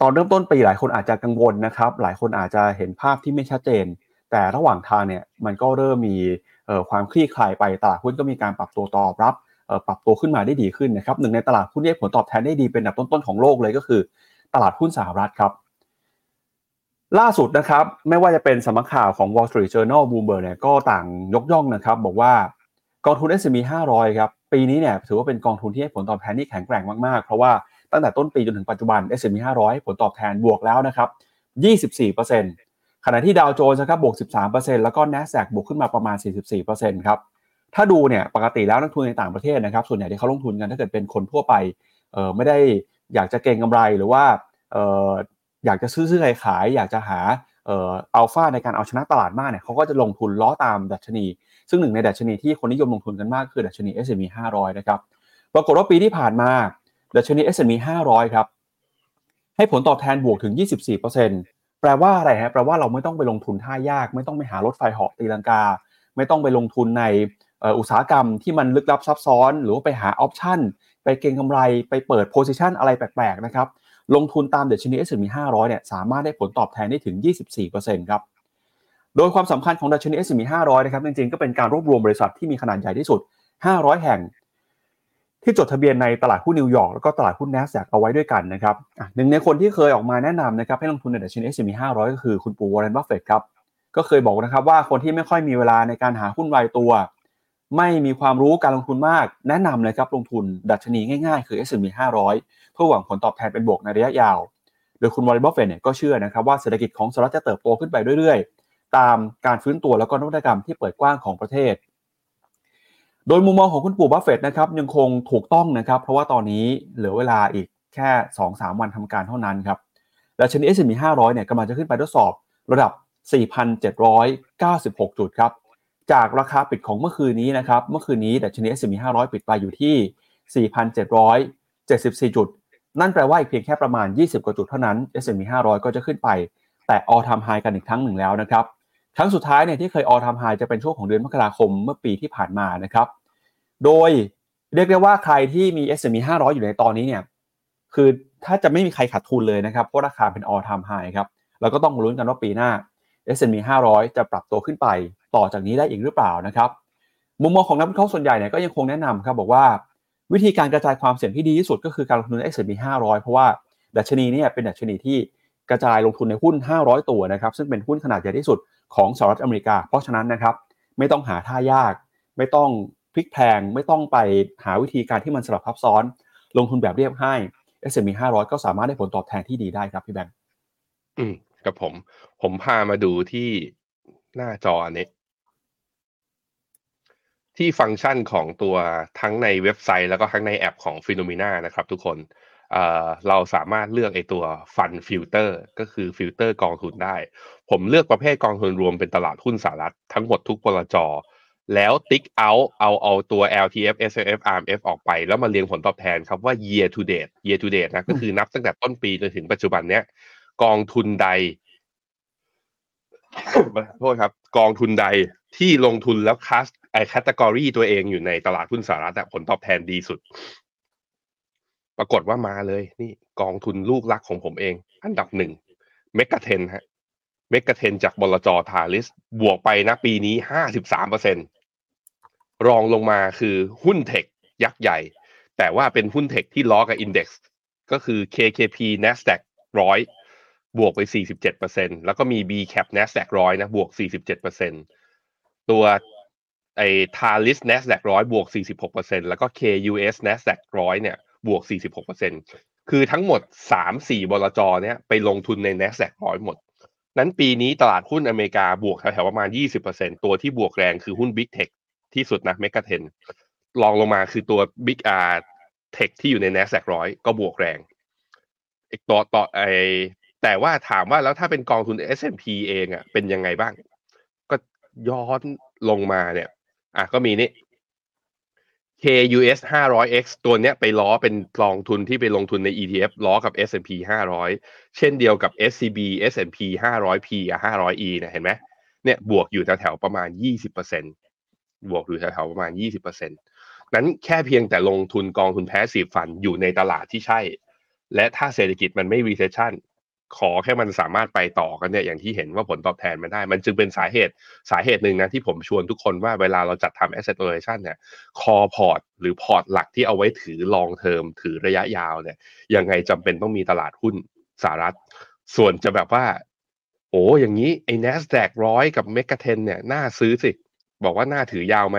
ตอนเริ่มต้นปีหลายคนอาจจะกังวลนะครับ หลายคนอาจจะเห็นภาพที่ไม่ชัดเจน แต่ระหว่างทางเนี่ยมันก็เริ่มมีความคลี่คลายไปตลาดหุ้นก็มีการปรับตัวตอบรับปรับตัวขึ้นมาได้ดีขึ้นนะครับหนึ่งในตลาดหุ้นที่ผลตอบแทนได้ดีเป็นอันดับต้นๆของโลกเลยก็คือ ตลาดหุ้นสหรัฐครับ ล่าสุดนะครับ ไม่ว่าจะเป็นสำนักข่าวของ Wall Street Journal Bloomberg เนี่ยก็ต่างยกย่องนะครับ บอกว่ากองทุน S&P 500 ครับปีนี้เนี่ยถือว่าเป็นกองทุนที่ให้ผลตอบแทนที่แข็งแกร่งมากๆ เพราะว่าตั้งแต่ต้นปีจนถึงปัจจุบัน S&P 500 ผลตอบแทนบวกแล้วนะครับ 24% ขณะที่ดาวโจนส์ครับบวก 13%แล้วก็ NASDAQ บวกขึ้นมาประมาณ 44%ครับถ้าดูเนี่ยปกติแล้วนักทุนในต่างประเทศนะครับส่วนใหญ่ที่เขาลงทุนกันถ้าเกิดเป็นคนทั่วไปเออไม่ได้อยากจะเก็งกำไรหรือว่าเอออยากจะซื้อซื้อขายขาย อยากจะหาเอ่ออัลฟาในการเอาชนะตลาดมากเนี่ยเขาก็จะลงทุนล้อตามดัชนี ซึ่งหนึ่งในดัชนีที่คนนิยมลงทุนกันมากคือดัชนี S&P 500 นะครับปรากฏว่าปีที่ผ่านมาดัชนี S&P 500 ครับให้ผลตอบแทนบวกถึง 24% แปลว่าอะไรฮะแปลว่าเราไม่ต้องไปลงทุนท่ายาก ไม่ต้องไปหารถไฟเหาะตีลังกา ไม่ต้องไปลงทุนในอุตสาหกรรมที่มันลึกลับซับซ้อน หรือว่าไปหาออปชันไปเก็งกำไรไปเปิดโพซิชันอะไรแปลกๆนะครับลงทุนตามเดชนี S&P 500เนี่ยสามารถได้ผลตอบแทนได้ถึง 24%ครับโดยความสำคัญของดัชนี S&P 500นะครับจริงๆก็เป็นการรวบรวมบริษัทที่มีขนาดใหญ่ที่สุด 500 แห่ง ที่จดทะเบียนในตลาดหุ้นนิวยอร์กแล้วก็ตลาดหุ้น NASDAQ เอาไว้ด้วยกันนะครับหนึ่งในคนที่เคยออกมาแนะนำนะครับให้ลงทุนในดัชนี S&P 500 ก็คือคุณปู่วอร์เรนบัฟเฟตครับก็เคยบอกนะครับว่าคนที่ไม่ค่อยมีเวลาในการหาหุ้นรายตัว ไม่มีความรู้การลงทุนมาก แนะนำเลยครับลงทุนดัชนีง่ายๆ คือ S&P 500 เพื่อหวังผลตอบแทนเป็นบวกในระยะยาว โดยคุณวอร์เรนบัฟเฟตเนี่ยก็เชื่อนะครับว่าเศรษฐกิจของสหรัฐจะเติบโตขึ้นไปเรื่อยๆ ตามการฟื้นตัวแล้วก็นวัตกรรมที่เปิดกว้างของประเทศ โดยมุมมองของคุณปู่บัฟเฟตนะครับยังคงถูกต้องนะครับเพราะว่าตอนนี้เหลือเวลาอีกแค่ 2-3 วันทำการเท่านั้นครับดัชนี S&P 500เนี่ยกำลังจะขึ้นไปทดสอบระดับ 4,796 จุดครับจากราคาปิดของเมื่อคืนนี้นะครับเมื่อคืนนี้ดัชนี S&P 500 ปิดไปอยู่ที่ 4,774 จุด นั่นแปลว่าอีกเพียงแค่ประมาณ 20 กว่าจุดเท่านั้น S&P 500 ก็จะขึ้นไปแต่ all time high กันอีกครั้งหนึ่งแล้วนะครับครั้งสุดท้ายเนี่ยที่เคย all time high จะเป็นช่วงของเดือนมกราคมเมื่อปีที่ผ่านมานะครับ โดยเรียกได้ว่าใครที่มี S&P 500 อยู่ในตอนนี้เนี่ยคือถ้าจะไม่มีใครขาดทุนเลยนะครับเพราะราคาเป็น all time high ครับเราก็ต้องลุ้นกันว่าปีหน้า S&P 500 จะปรับตัวขึ้นไปต่อจากนี้ได้อีกหรือเปล่านะครับมุมมองของนักวิเคราะห์ส่วนใหญ่เนี่ยก็ยังคงแนะนำครับบอกว่าวิธีการกระจายความเสี่ยงที่ดีที่สุดก็คือการลงทุนใน S&P 500 เพราะว่าดัชนีเนี่ยเป็นดัชนีที่กระจายลงทุนในหุ้น 500 ตัวนะครับซึ่งเป็นหุ้นขนาดใหญ่ที่สุดของสหรัฐอเมริกา เพราะฉะนั้นนะครับไม่ต้องหาท่ายาก ไม่ต้อง พลิกแพงไม่ต้องไปหาวิธีการที่มันสลับซับซ้อน ลงทุนแบบเรียบง่าย S&P 500 ก็สามารถได้ผลตอบแทนที่ดีได้ครับพี่แบงค์อืมกับผม ผมพามาดูที่หน้าจออันนี้ที่ฟังก์ชันของตัวทั้งในเว็บไซต์ แล้วก็ทั้งในแอปของ p h e n o m e n a นะครับทุกคนเราสามารถเลือกไอตัว fund filter ก็คือฟิลเตอร์กองทุนได้ ผมเลือกประเภทกองทุนรวมเป็นตลาดหุ้นสหรัฐทั้งหมดทุกบลจ แล้วติ๊กเอาเอาเอาตัว LTF SSF RMF ออกไป แล้วมาเรียงผลตอบแทนครับว่า year to date year to date นะก็คือนับตั้งแต่ต้นปีจนถึงปัจจุบันเนี้ยกองทุนใดโทษครับ กองทุนใดที่ลงทุนแล้วคัสไอ category ตัวเองอยู่ในตลาดหุ้นสหรัฐผลตอบแทนดีสุด ปรากฏว่ามาเลย นี่กองทุนลูกรักของผมเอง อันดับหนึ่ง MEGA 10 ฮะ MEGA 10 จากบลจ Talis บวกไปนะปีนี้ห้าสิบสามเปอร์เซ็นต์ รองลงมาคือหุ้น tech ยักษ์ใหญ่ แต่ว่าเป็นหุ้น tech ที่ล้อกับ index ก็คือ KKP NASDAQ ร้อยบวกไป 47%แล้วก็มี B cap NASDAQ ร้อยนะบวก 47%ตัวไอ้ทาริส NASDAQ ร้อยบวก 46%แล้วก็ KUS NASDAQ ร้อยเนี่ยบวก 46%คือทั้งหมด 3-4 บลจเนี่ยไปลงทุนใน NASDAQ ร้อยหมด นั้นปีนี้ตลาดหุ้นอเมริกาบวกแถวๆประมาณ 20%ตัวที่บวกแรงคือหุ้น Big Tech ที่สุดนะ Mega 10ลองลงมาคือตัว Big R Tech ที่อยู่ใน NASDAQ ร้อยก็บวกแรงอีกตัวต่อไอแต่ว่าถามว่าแล้วถ้าเป็นกองทุน S&P เองอะเป็นยังไงบ้าง ก็ย้อนลงมาเนี่ย อะก็มีนี่ KUS 500X ตัวเนี้ยไปล้อเป็นกองทุนที่ไปลงทุนใน ETF ล้อกับ S&P 500 เช่นเดียวกับ SCB S&P 500P อะ 500E นี่ยเห็นไหมเนี่ยบวกอยู่แถวๆประมาณ 20% บวกอยู่แถวๆประมาณ 20%นั้นแค่เพียงแต่ลงทุนกองทุน passive fund อยู่ในตลาดที่ใช่ และถ้าเศรษฐกิจมันไม่ recession ขอแค่มันสามารถไปต่อกันเนี่ยอย่างที่เห็นว่าผลตอบแทนมันได้ มันจึงเป็นสาเหตุสาเหตุหนึ่งนะที่ผมชวนทุกคนว่าเวลาเราจัดทำ asset allocation เนี่ย core port หรือพอร์ตหลักที่เอาไว้ถือ long term ถือระยะยาวเนี่ยยังไงจำเป็นต้องมีตลาดหุ้นสหรัฐ ส่วนจะแบบว่า โอ้อย่างนี้ไอ้ NASDAQ ร้อยกับ m e g a 10เนี่ยน่าซื้อสิ บอกว่าหน่าถือยาวไหม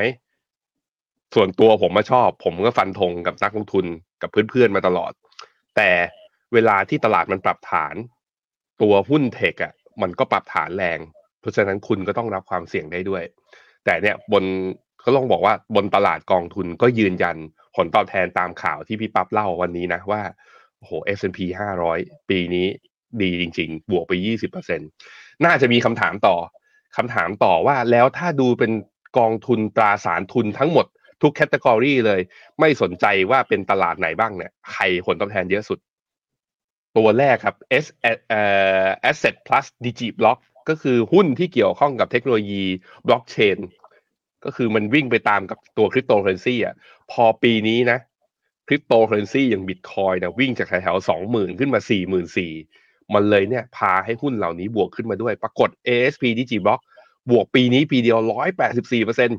ส่วนตัวผมมาชอบ ผมก็ฟันธงกับนักลงทุนกับเพื่อนๆมาตลอด แต่เวลาที่ตลาดมันปรับฐาน ตัวหุ้นเทคอะ มันก็ปรับฐานแรง เพราะฉะนั้นคุณก็ต้องรับความเสี่ยงได้ด้วย แต่เนี่ยบนเขาต้องบอกว่าบนตลาดกองทุนก็ยืนยันผลตอบแทนตามข่าวที่พี่ปั๊บเล่าวันนี้นะว่าโอ้โห S&P 500 ปีนี้ดีจริง ๆ บวกไป 20%น่าจะมีคำถามต่อ คำถามต่อว่าแล้วถ้าดูเป็นกองทุนตราสารทุนทั้งหมดทุกแคตตากรีเลย ไม่สนใจว่าเป็นตลาดไหนบ้างเนี่ยใครผลตอบแทนเยอะสุด ตัวแรกครับ S เอ่อ Asset Plus DigiBlock ก็คือหุ้นที่เกี่ยวข้องกับเทคโนโลยีบล็อกเชนก็คือมันวิ่งไปตามกับตัวคริปโตเคอเรนซีอะพอปีนี้นะคริปโตเคอเรนซีอย่างบิตคอยเนี่ยวิ่งจากแถวสองหมื่นขึ้นมาสี่หมื่นสี่ มันเลยเนี่ยพาให้หุ้นเหล่านี้บวกขึ้นมาด้วย ปรากฏ ASP DigiBlock บวกปีนี้ปีเดียวร้อยแปดสิบสี่เปอร์เซ็น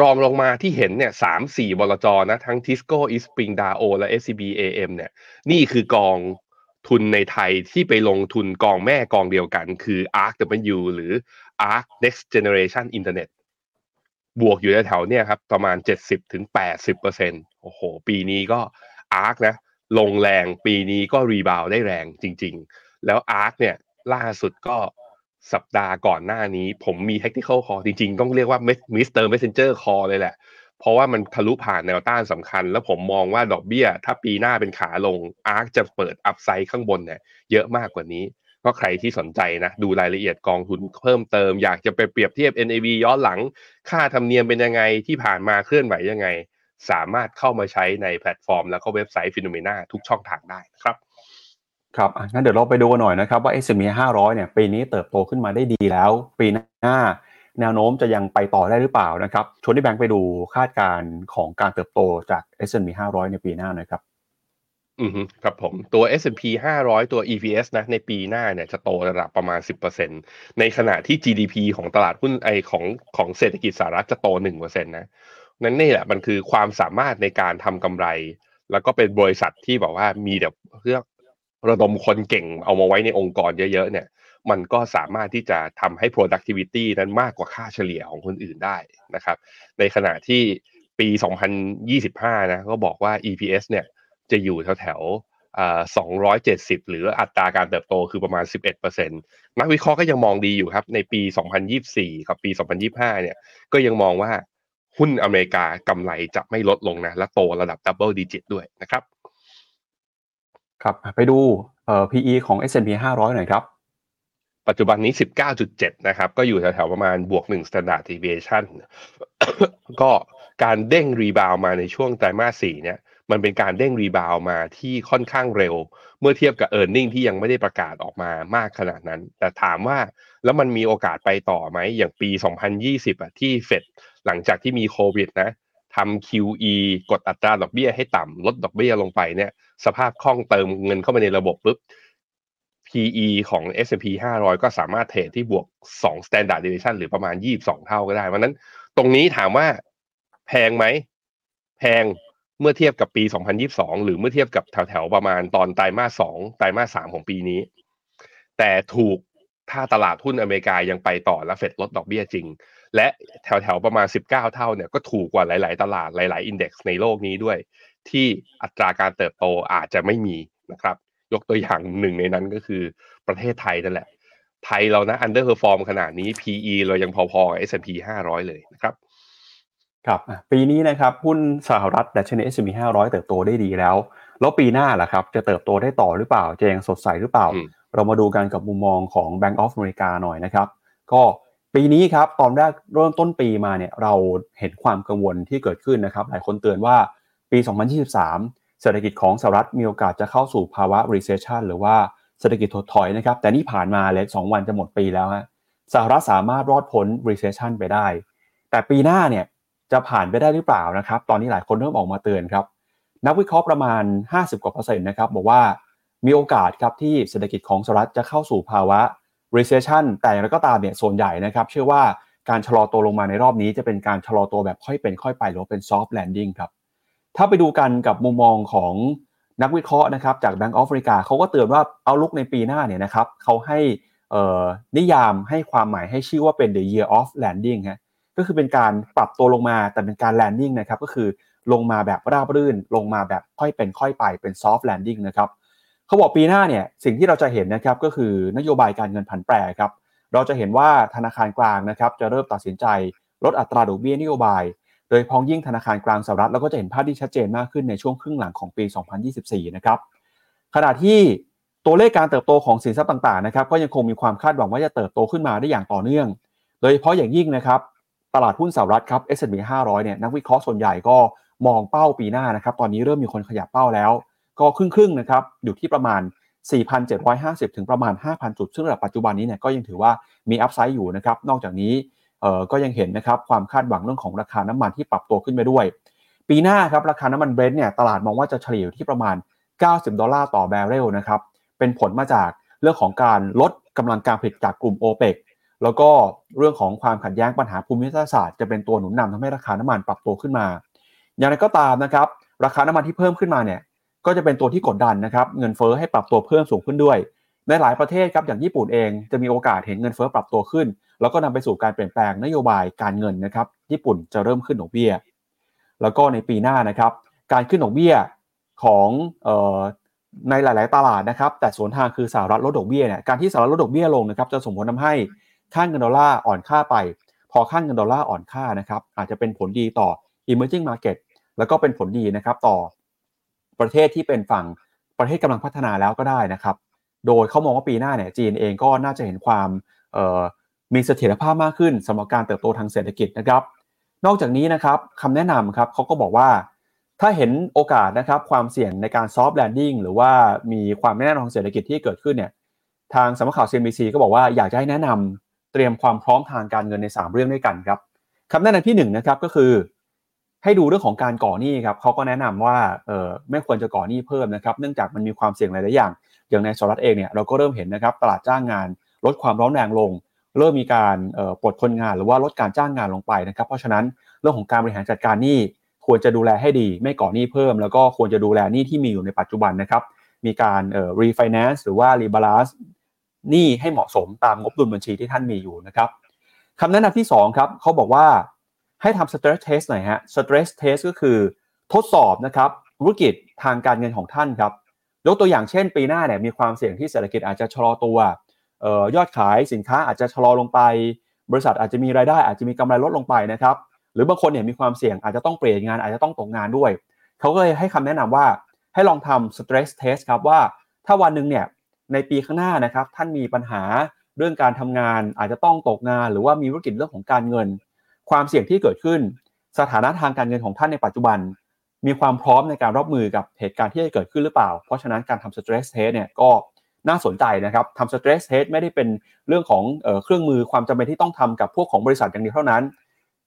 รองลงมาที่เห็นเนี่ยสามสี่บลจนะทั้ง Tisco e s p r i n g Dao และ SCB AM เนี่ย นี่คือกองทุนในไทยที่ไปลงทุนกองแม่กองเดียวกัน คือ ARK W หรือ ARK Next Generation Internet บวกอยู่ในแถวเนี่ยครับ ประมาณ 70ถึง80เปอร์เซ็นโอ้โห ปีนี้ก็ ARK นะ ลงแรงปีนี้ก็รีบาวได้แรงจริง ๆ แล้ว ARK เนี่ยล่าสุดก็สัปดาห์ก่อนหน้านี้ ผมมี technical call จริง ๆ ต้องเรียกว่า Mr. Messenger call เลยแหละ เพราะว่ามันทะลุผ่านแนวต้านสำคัญ แล้วผมมองว่าดอกเบี้ย ถ้าปีหน้าเป็นขาลง ARK จะเปิดอัพไซด์ข้างบนเนี่ยเยอะมากกว่านี้ก็ใครที่สนใจนะ ดูรายละเอียดกองทุนเพิ่มเติม อยากจะไปเปรียบเทียบ NAV ย้อนหลัง ค่าธรรมเนียมเป็นยังไงที่ผ่านมาเคลื่อนไหวยังไง สามารถเข้ามาใช้ในแพลตฟอร์ม แล้วก็เว็บไซต์ Finnomena ทุกช่องทางได้ครับครับอะงั้นเดี๋ยวเราไปดูกันหน่อยนะครับว่า S&P 500 เนี่ยปีนี้เติบโตขึ้นมาได้ดีแล้ว ปีหน้า แนวโน้มจะยังไปต่อได้หรือเปล่านะครับชวนที่แบงค์ไปดูคาดการณ์ของการเติบโตจาก S&P 500 ในปีหน้าหนะครับอือฮึครับผมตัว S&P 500 ตัว EPS นะในปีหน้าเนี่ยจะโตระดับประมาณ 10%ในขณะที่ GDP ของตลาดหุ้นไอของของเศรษฐกิจสหรัฐจะโต 1%นะ นั่นนี่แหละมันคือความสามารถในการทำกำไร แล้วก็เป็นบริษัทที่บอกว่ามีแบบเรื่องระดมคนเก่งเอามาไว้ในองค์กรเยอะๆเนี่ย มันก็สามารถที่จะทำให้ productivity นั้นมากกว่าค่าเฉลี่ยของคนอื่นได้นะครับ ในขณะที่ปี 2025 นะก็บอกว่า EPS เนี่ยจะอยู่แถวๆ270 หรืออัตราการเติบโตคือประมาณ 11%นักวิเคราะห์ก็ยังมองดีอยู่ครับ ในปี 2024 กับปี 2025 เนี่ย ก็ยังมองว่า หุ้นอเมริกากำไรจะไม่ลดลงนะ และโตระดับ double digit ด้วยนะครับ ครับไปดูเอ่อ PE ของ S&P 500 หน่อยครับ ปัจจุบันนี้ 19.7 นะครับ ก็อยู่แถวๆประมาณบวก1 standard deviation ก็การเด้ง rebound มาในช่วงไตรมาส4เนี่ยมันเป็นการเด้ง rebound มาที่ค่อนข้างเร็ว เมื่อเทียบกับ e a r n i n g ที่ยังไม่ได้ประกาศออกมามากขนาดนั้น แต่ถามว่าแล้วมันมีโอกาสไปต่อไหมอย่างปี 2020อะที่เฟด หลังจากที่มีโควิดนะทำ QE กดอัตราดอกเบี้ยให้ต่ำลดดอกเบี้ยลงไปเนี่ย สภาพคล่องเติมเงินเข้ามาในระบบปุ๊บ PE ของ S&P 500 ก็สามารถเทรดที่บวก 2 Standard Deviation หรือประมาณ 22 เท่าก็ได้เพราะนั้น ตรงนี้ถามว่าแพงไหม แพงเมื่อเทียบกับปี 2022 หรือเมื่อเทียบกับแถวๆประมาณตอนไตรมาส 2 ไตรมาส 3 ของปีนี้ แต่ถูกถ้าตลาดหุ้นอเมริกายังไปต่อและเฟดลดดอกเบี้ยจริง และแถวๆประมาณ 19 เท่าเนี่ยก็ถูกกว่าหลาย ๆ ตลาดหลาย ๆ อินเด็กซ์ในโลกนี้ด้วย ที่อัตราการเติบโตอาจจะไม่มีนะครับ ยกตัวอย่างหนึ่งในนั้นก็คือประเทศไทยนั่นแหละ ไทยเรานะ underperform ขนาดนี้ PE เรายังพอๆกับ S&P 500 เลยนะครับครับปีนี้นะครับหุ้นสหรัฐดัชนี S&P 500 เติบโตได้ดีแล้ว แล้วปีหน้าล่ะครับ จะเติบโตได้ต่อหรือเปล่าจะยังสดใสหรือเปล่า เรามาดูกันกับมุมมองของ Bank of America หน่อยนะครับ ก็ ปีนี้ครับตอนแรกเริ่มต้นปีมาเนี่ยเราเห็นความกังวลที่เกิดขึ้นนะครับหลายคนเตือนว่าปี 2023 เศรษฐกิจของสหรัฐมีโอกาสจะเข้าสู่ภาวะ recession หรือว่าเศรษฐกิจถดถอยนะครับแต่นี่ผ่านมาเลย2วันจะหมดปีแล้วฮะสหรัฐสามารถรอดพ้น recession ไปได้ แต่ปีหน้าเนี่ยจะผ่านไปได้หรือเปล่านะครับตอนนี้หลายคนเริ่มออกมาเตือนครับนักวิเคราะห์ประมาณ 50กว่าเปอร์เซ็นต์นะครับบอกว่ามีโอกาสครับที่เศรษฐกิจของสหรัฐจะเข้าสู่ภาวะ recession แต่อย่างไรก็ตามเนี่ยส่วนใหญ่นะครับเชื่อว่าการชะลอตัวลงมาในรอบนี้จะเป็นการชะลอตัวแบบค่อยเป็นค่อยไปหรือว่าเป็น soft landing ครับถ้าไปดูกันกับมุมมองของนักวิเคราะห์นะครับจาก Bank of America เขาก็เตือนว่าเอาลุกในปีหน้าเนี่ยนะครับเขาให้นิยามให้ความหมายให้ชื่อว่าเป็น the year of landing ฮะก็คือเป็นการปรับตัวลงมาแต่เป็นการ landing นะครับก็คือลงมาแบบราบรื่น ลงมาแบบค่อยเป็นค่อยไปเป็น soft landing นะครับ เขาบอกปีหน้าเนี่ยสิ่งที่เราจะเห็นนะครับก็คือนโยบายการเงินผันแปรครับเราจะเห็นว่าธนาคารกลางนะครับจะเริ่มตัดสินใจลดอัตราดอกเบี้ยนโยบาย โดยพ้องยิ่งธนาคารกลางสหรัฐเราก็จะเห็นภาพที่ชัดเจนมากขึ้นในช่วงครึ่งหลังของปี 2024 นะครับขณะที่ตัวเลขการเติบโตของสินทรัพย์ต่างๆนะครับก็ยังคงมีความคาดหวังว่าจะเติบโตขึ้นมาได้อย่างต่อเนื่อง โดยเฉพาะอย่างยิ่งนะครับตลาดหุ้นสหรัฐครับ S&P 500 เนี่ยนักวิเคราะห์ส่วนใหญ่ก็มองเป้าปีหน้านะครับตอนนี้เริ่มมีคนขยับเป้าแล้ว ก็ครึ่งๆนะครับอยู่ที่ประมาณ 4,750 ถึงประมาณ 5,000 จุด ซึ่งระดับปัจจุบันนี้เนี่ยก็ยังถือว่ามี upside อยู่นะครับนอกจากนี้เอ่อก็ยังเห็นนะครับความคาดหวังเรื่องของราคาน้ำมันที่ปรับตัวขึ้นไปด้วย ปีหน้าครับราคาน้ำมันเบรนท์เนี่ยตลาดมองว่าจะเฉลี่ยอยู่ที่ประมาณ 90 ดอลลาร์ต่อบาร์เรลนะครับเป็นผลมาจากเรื่องของการลดกำลังการผลิตจากกลุ่ม o p e ปกแล้วก็เรื่องของความขัดแย้งปัญหาภูมิศาสตร์จะเป็นตัวหนุนนำทำให้ราคาน้ำมันปรับตัวขึ้นมา อย่างไรก็ตามนะครับราคาน้ำมันที่เพิ่มขึ้นมาเนี่ย ก็จะเป็นตัวที่กดดันนะครับเงินเฟ้อให้ปรับตัวเพิ่มสูงขึ้นด้วย ในหลายประเทศครับอย่างญี่ปุ่นเองจะมีโอกาสเห็นเงินเฟ้อปรับตัวขึ้น แล้วก็นำไปสู่การเปลี่ยนแปลงนโยบายการเงินนะครับญี่ปุ่นจะเริ่มขึ้นดอกเบี้ย แล้วก็ในปีหน้านะครับการขึ้นดอกเบี้ยของออในหลาย ๆ ตลาดนะครับแต่สวนทางคือสหรัฐลดดอกเบี้ยเนี่ยการที่สหรัฐลดดอกเบี้ยลงนะครับจะส่งผลทาให้ค่าเงินดอลลาร์อ่อนค่าไป พอค่าเงินดอลลาร์อ่อนค่านะครับอาจจะเป็นผลดีต่อ emerging market แล้วก็เป็นผลดีนะครับต่อ ประเทศที่เป็นฝั่งประเทศกำลังพัฒนาแล้วก็ได้นะครับ โดยเขามองว่าปีหน้าเนี่ยจีนเองก็น่าจะเห็นความมีเสถียรภาพมากขึ้นสำหรับการเติบโตทางเศรษฐกิจนะครับ นอกจากนี้นะครับคำแนะนำครับเขาก็บอกว่าถ้าเห็นโอกาสนะครับความเสี่ยงในการ soft landing หรือว่ามีความไม่แน่นอนทางเศรษฐกิจที่เกิดขึ้นเนี่ยทางสำนักข่าว CNBC ก็บอกว่าอยากจะให้แนะนำเตรียมความพร้อมทางการเงินใน 3 เรื่องด้วยกันครับคำแนะนำที่1นนะครับก็คือ ให้ดูเรื่องของการก่อหนี้ครับเขาก็แนะนำว่าเออไม่ควรจะก่อหนี้เพิ่มนะครับ เนื่องจากมันมีความเสี่ยงหลายๆอย่าง อย่างในสหรัฐเองเนี่ยเราก็เริ่มเห็นนะครับตลาดจ้างงานลดความร้อนแรงลง เริ่มมีการปลดคนงานหรือว่าลดการจ้างงานลงไปนะครับเพราะฉะนั้นเรื่องของการบริหารจัดการหนี้ควรจะดูแลให้ดี ไม่ก่อหนี้เพิ่ม แล้วก็ควรจะดูแลหนี้ที่มีอยู่ในปัจจุบันนะครับมีการเอ่อ refinance หรือว่า rebalance หนี้ให้เหมาะสมตามงบดุลบัญชีที่ท่านมีอยู่นะครับคำแนะนำที่2ครับเขาบอกว่า ให้ทำ stress test หน่อยฮะ stress test ก็คือทดสอบนะครับธุรกิจทางการเงินของท่านครับยกตัวอย่างเช่น ปีหน้าเนี่ยมีความเสี่ยงที่เศรษฐกิจอาจจะชะลอตัวออยอดขายสินค้าอาจจะชะลอลงไป บริษัทอาจจะมีรายได้อาจจะมีกำไรลดลงไปนะครับหรือบางคนเนี่ยมีความเสี่ยงอาจจะต้องเปลี่ยนงานอาจจะต้องตกงานด้วย เขาก็เลยให้คำแนะนำว่าให้ลองทำ stress test ครับว่าถ้าวันหนึ่งเนี่ยในปีข้างหน้านะครับท่านมีปัญหาเรื่องการทำงานอาจจะต้องตกงาน หรือว่ามีธุรกิจเรื่องของการเงิน ความเสี่ยงที่เกิดขึ้น สถานะทางการเงินของท่านในปัจจุบัน มีความพร้อมในการรับมือกับเหตุการณ์ที่จะเกิดขึ้นหรือเปล่า เพราะฉะนั้นการทำ stress test เนี่ยก็น่าสนใจนะครับทำ stress test ไม่ได้เป็นเรื่องของเออเครื่องมือความจำเป็นที่ต้องทำกับพวกของบริษัทอย่างเดียวเท่านั้น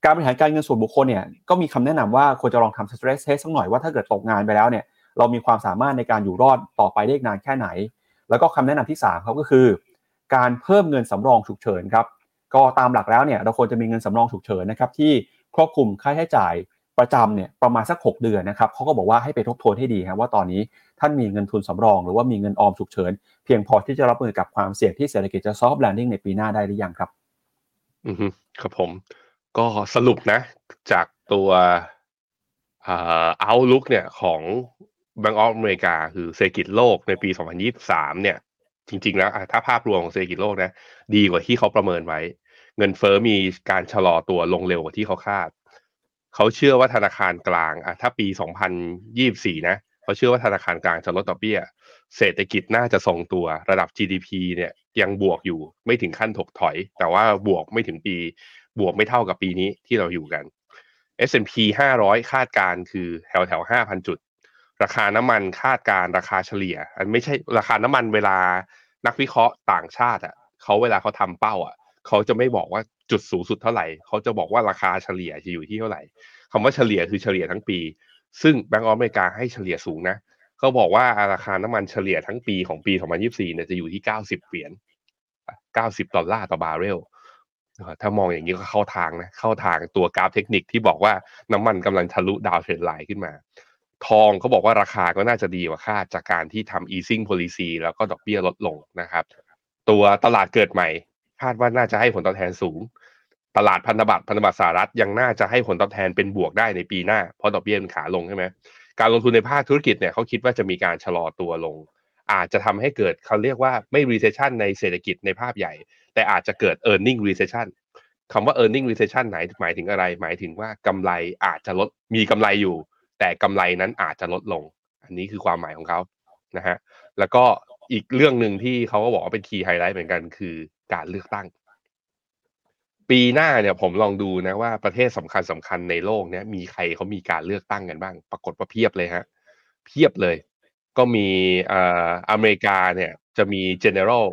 การบริหารการเงินส่วนบุคคลเนี่ยก็มีคำแนะนำว่าควรจะลองทำ stress test สักหน่อยว่าถ้าเกิดตกงานไปแล้วเนี่ยเรามีความสามารถในการอยู่รอดต่อไปได้นานแค่ไหน แล้วก็คำแนะนำที่3เขาก็คือ การเพิ่มเงินสำรองฉุกเฉินครับ ก็ตามหลักแล้วเนี่ยเราควรจะมีเงินสำรองฉุกเฉินนะครับที่ครอบคลุมค่าใช้จ่ายประจำเนี่ยประมาณสัก 6 เดือนนะครับเขาก็บอกว่าให้ไปทบทวนให้ดีครับว่าตอนนี้ท่านมีเงินทุนสำรอง หรือว่ามีเงินออมฉุกเฉิน เพียงพอที่จะรับมือกับความเสี่ยงที่เศรษฐกิจจะ soft landing ในปีหน้าได้หรือยังครับ อือครับผม ก็สรุปนะ จากตัวเอ่อ outlook เนี่ยของ Bank of America คือเศรษฐกิจโลกในปี 2023 เนี่ย จริง ๆ แล้วถ้าภาพรวมของเศรษฐกิจโลกนะ ดีกว่าที่เขาประเมินไว้ เงินเฟอ้อมีการชะลอตัวลงเร็วกว่าที่เขาคาด เขาเชื่อว่าธนาคารกลางอะถ้าปี 2024 นะเขาเชื่อว่าธนาคารกลางจะลดดอกเบี้ย เศรษฐกิจน่าจะทรงตัวระดับ GDP เนี่ยยังบวกอยู่ไม่ถึงขั้นถกถอย แต่ว่าบวกไม่ถึงปี บวกไม่เท่ากับปีนี้ที่เราอยู่กัน S&P 500 คาดการคือแถวแถว5,000 จุด ราคาน้ำมันคาดการราคาเฉลี่ย อันไม่ใช่ราคาน้ำมันเวลานักวิเคราะห์ต่างชาติอะเขาเวลาเขาทำเป้าอะเขาจะไม่บอกว่าจุดสูงสุดเท่าไหร่เขาจะบอกว่าราคาเฉลี่ยจะอยู่ที่เท่าไหร่คำว่าเฉลี่ยคือเฉลี่ยทั้งปี ซึ่งแบงก์ออฟอเมริกาให้เฉลี่ยสูงนะเขาบอกว่าราคาน้ำมันเฉลี่ยทั้งปีของปี 2024 เนี่ยจะอยู่ที่ 90 เหรียญ 90 ดอลลาร์ต่อบาร์เรล ถ้ามองอย่างนี้ก็เข้าทางนะ เข้าทางตัวกราฟเทคนิคที่บอกว่าน้ำมันกำลังทะลุ downtrend line ขึ้นมา ทองเขาบอกว่าราคาก็น่าจะดีกว่าคาดจากการที่ทำ easing policy แล้วก็ดอกเบี้ยลดลงนะครับ ตัวตลาดเกิดใหม่ คาดว่าน่าจะให้ผลตอบแทนสูง ตลาดพันธบัตรพันธบัตรสหรัฐยังน่าจะให้ผลตอบแทนเป็นบวกได้ในปีหน้า เพราะดอกเบี้ยมันขาลงใช่ไหมการลงทุนในภาคธุรกิจเนี่ยเขาคิดว่าจะมีการชะลอตัวลง อาจจะทำให้เกิดเขาเรียกว่าไม่ recession ในเศรษฐกิจในภาพใหญ่ แต่อาจจะเกิด earning recession คำว่า earning recession ไหนหมายถึงอะไร หมายถึงว่ากำไรอาจจะลดมีกำไรอยู่ แต่กำไรนั้นอาจจะลดลง อันนี้คือความหมายของเขานะฮะแล้วก็อีกเรื่องหนึ่งที่เขาก็บอกว่าเป็น key highlight เหมือนกันคือการเลือกตั้ง ปีหน้าเนี่ยผมลองดูนะว่าประเทศสำคัญสำคัญในโลกเนี้ยมีใครเขามีการเลือกตั้งกันบ้าง ปรากฏว่าเพียบเลยฮะเพียบเลย ก็มีอ่าอเมริกาเนี่ยจะมี general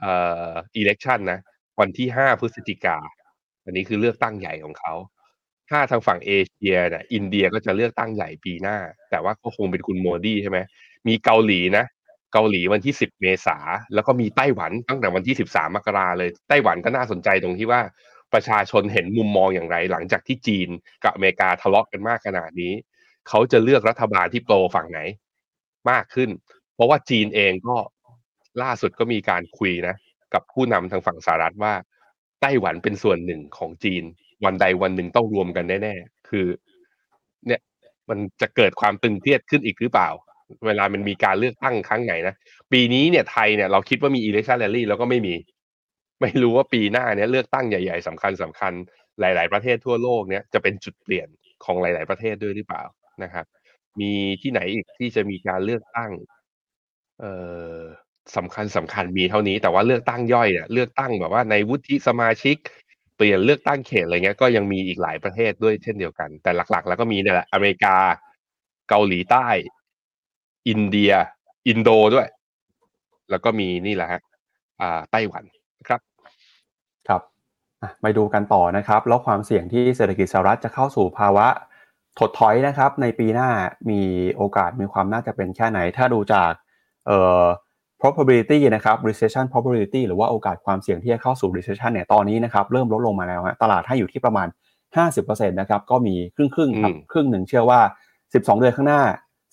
เอ่อ election นะวันที่ห้าพฤศจิกา อันนี้คือเลือกตั้งใหญ่ของเขา ถ้าทางฝั่งเอเชียเนี่ยอินเดียก็จะเลือกตั้งใหญ่ปีหน้า แต่ว่าก็คงเป็นคุณโมดีใช่ไหมมีเกาหลีนะเกาหลีวันที่ 10 เมษาแล้วก็มีไต้หวันตั้งแต่วันที่ 13 มกราเลย ไต้หวันก็น่าสนใจตรงที่ว่าประชาชนเห็นมุมมองอย่างไร หลังจากที่จีนกับอเมริกาทะเลาะกันมากขนาดนี้ เขาจะเลือกรัฐบาลที่โปรฝั่งไหน มากขึ้น เพราะว่าจีนเองก็ล่าสุดก็มีการคุยนะ กับผู้นำทางฝั่งสหรัฐว่า ไต้หวันเป็นส่วนหนึ่งของจีน วันใดวันหนึ่งต้องรวมกันแน่ๆคือ เนี่ยมันจะเกิดความตึงเครียดขึ้นอีกหรือเปล่า เวลามันมีการเลือกตั้งครั้งไหนนะปีนี้เนี่ยไทยเนี่ยเราคิดว่ามี election rally แล้วก็ไม่มี ไม่รู้ว่าปีหน้าเนี่ยเลือกตั้งใหญ่ๆสำคัญสำคัญหลาย ๆ ประเทศทั่วโลกเนี่ยจะเป็นจุดเปลี่ยนของหลาย ๆ ประเทศด้วยหรือเปล่านะครับ มีที่ไหนอีกที่จะมีการเลือกตั้ง เอ่อสำคัญสำคัญมีเท่านี้ แต่ว่าเลือกตั้งย่อยเนี่ยเลือกตั้งแบบว่าในวุฒิสมาชิก ปลี่ยนเลือกตั้งเขตอะไรเงี้ยก็ยังมีอีกหลายประเทศด้วยเช่นเดียวกัน แต่หลัก ๆ แล้วก็มีเนี่ยแหละอเมริกาเกาหลีใต้ อินเดีย อินโดด้วย แล้วก็มีนี่แหละฮะอ่าไต้หวันครับครับไปดูกันต่อนะครับ แล้วความเสี่ยงที่เศรษฐกิจสหรัฐจะเข้าสู่ภาวะถดถอยนะครับ ในปีหน้ามีโอกาสมีความน่าจะเป็นแค่ไหน ถ้าดูจากเอ่อ probability นะครับ recession probability หรือว่าโอกาสความเสี่ยงที่จะเข้าสู่ recession เนี่ยตอนนี้นะครับเริ่มลดลงมาแล้วฮะตลาดให้อยู่ที่ประมาณ 50%นะครับก็มีครึ่งครึ่งๆครับอืมครึ่งหนึ่งเชื่อว่า 12 เดือนข้างหน้า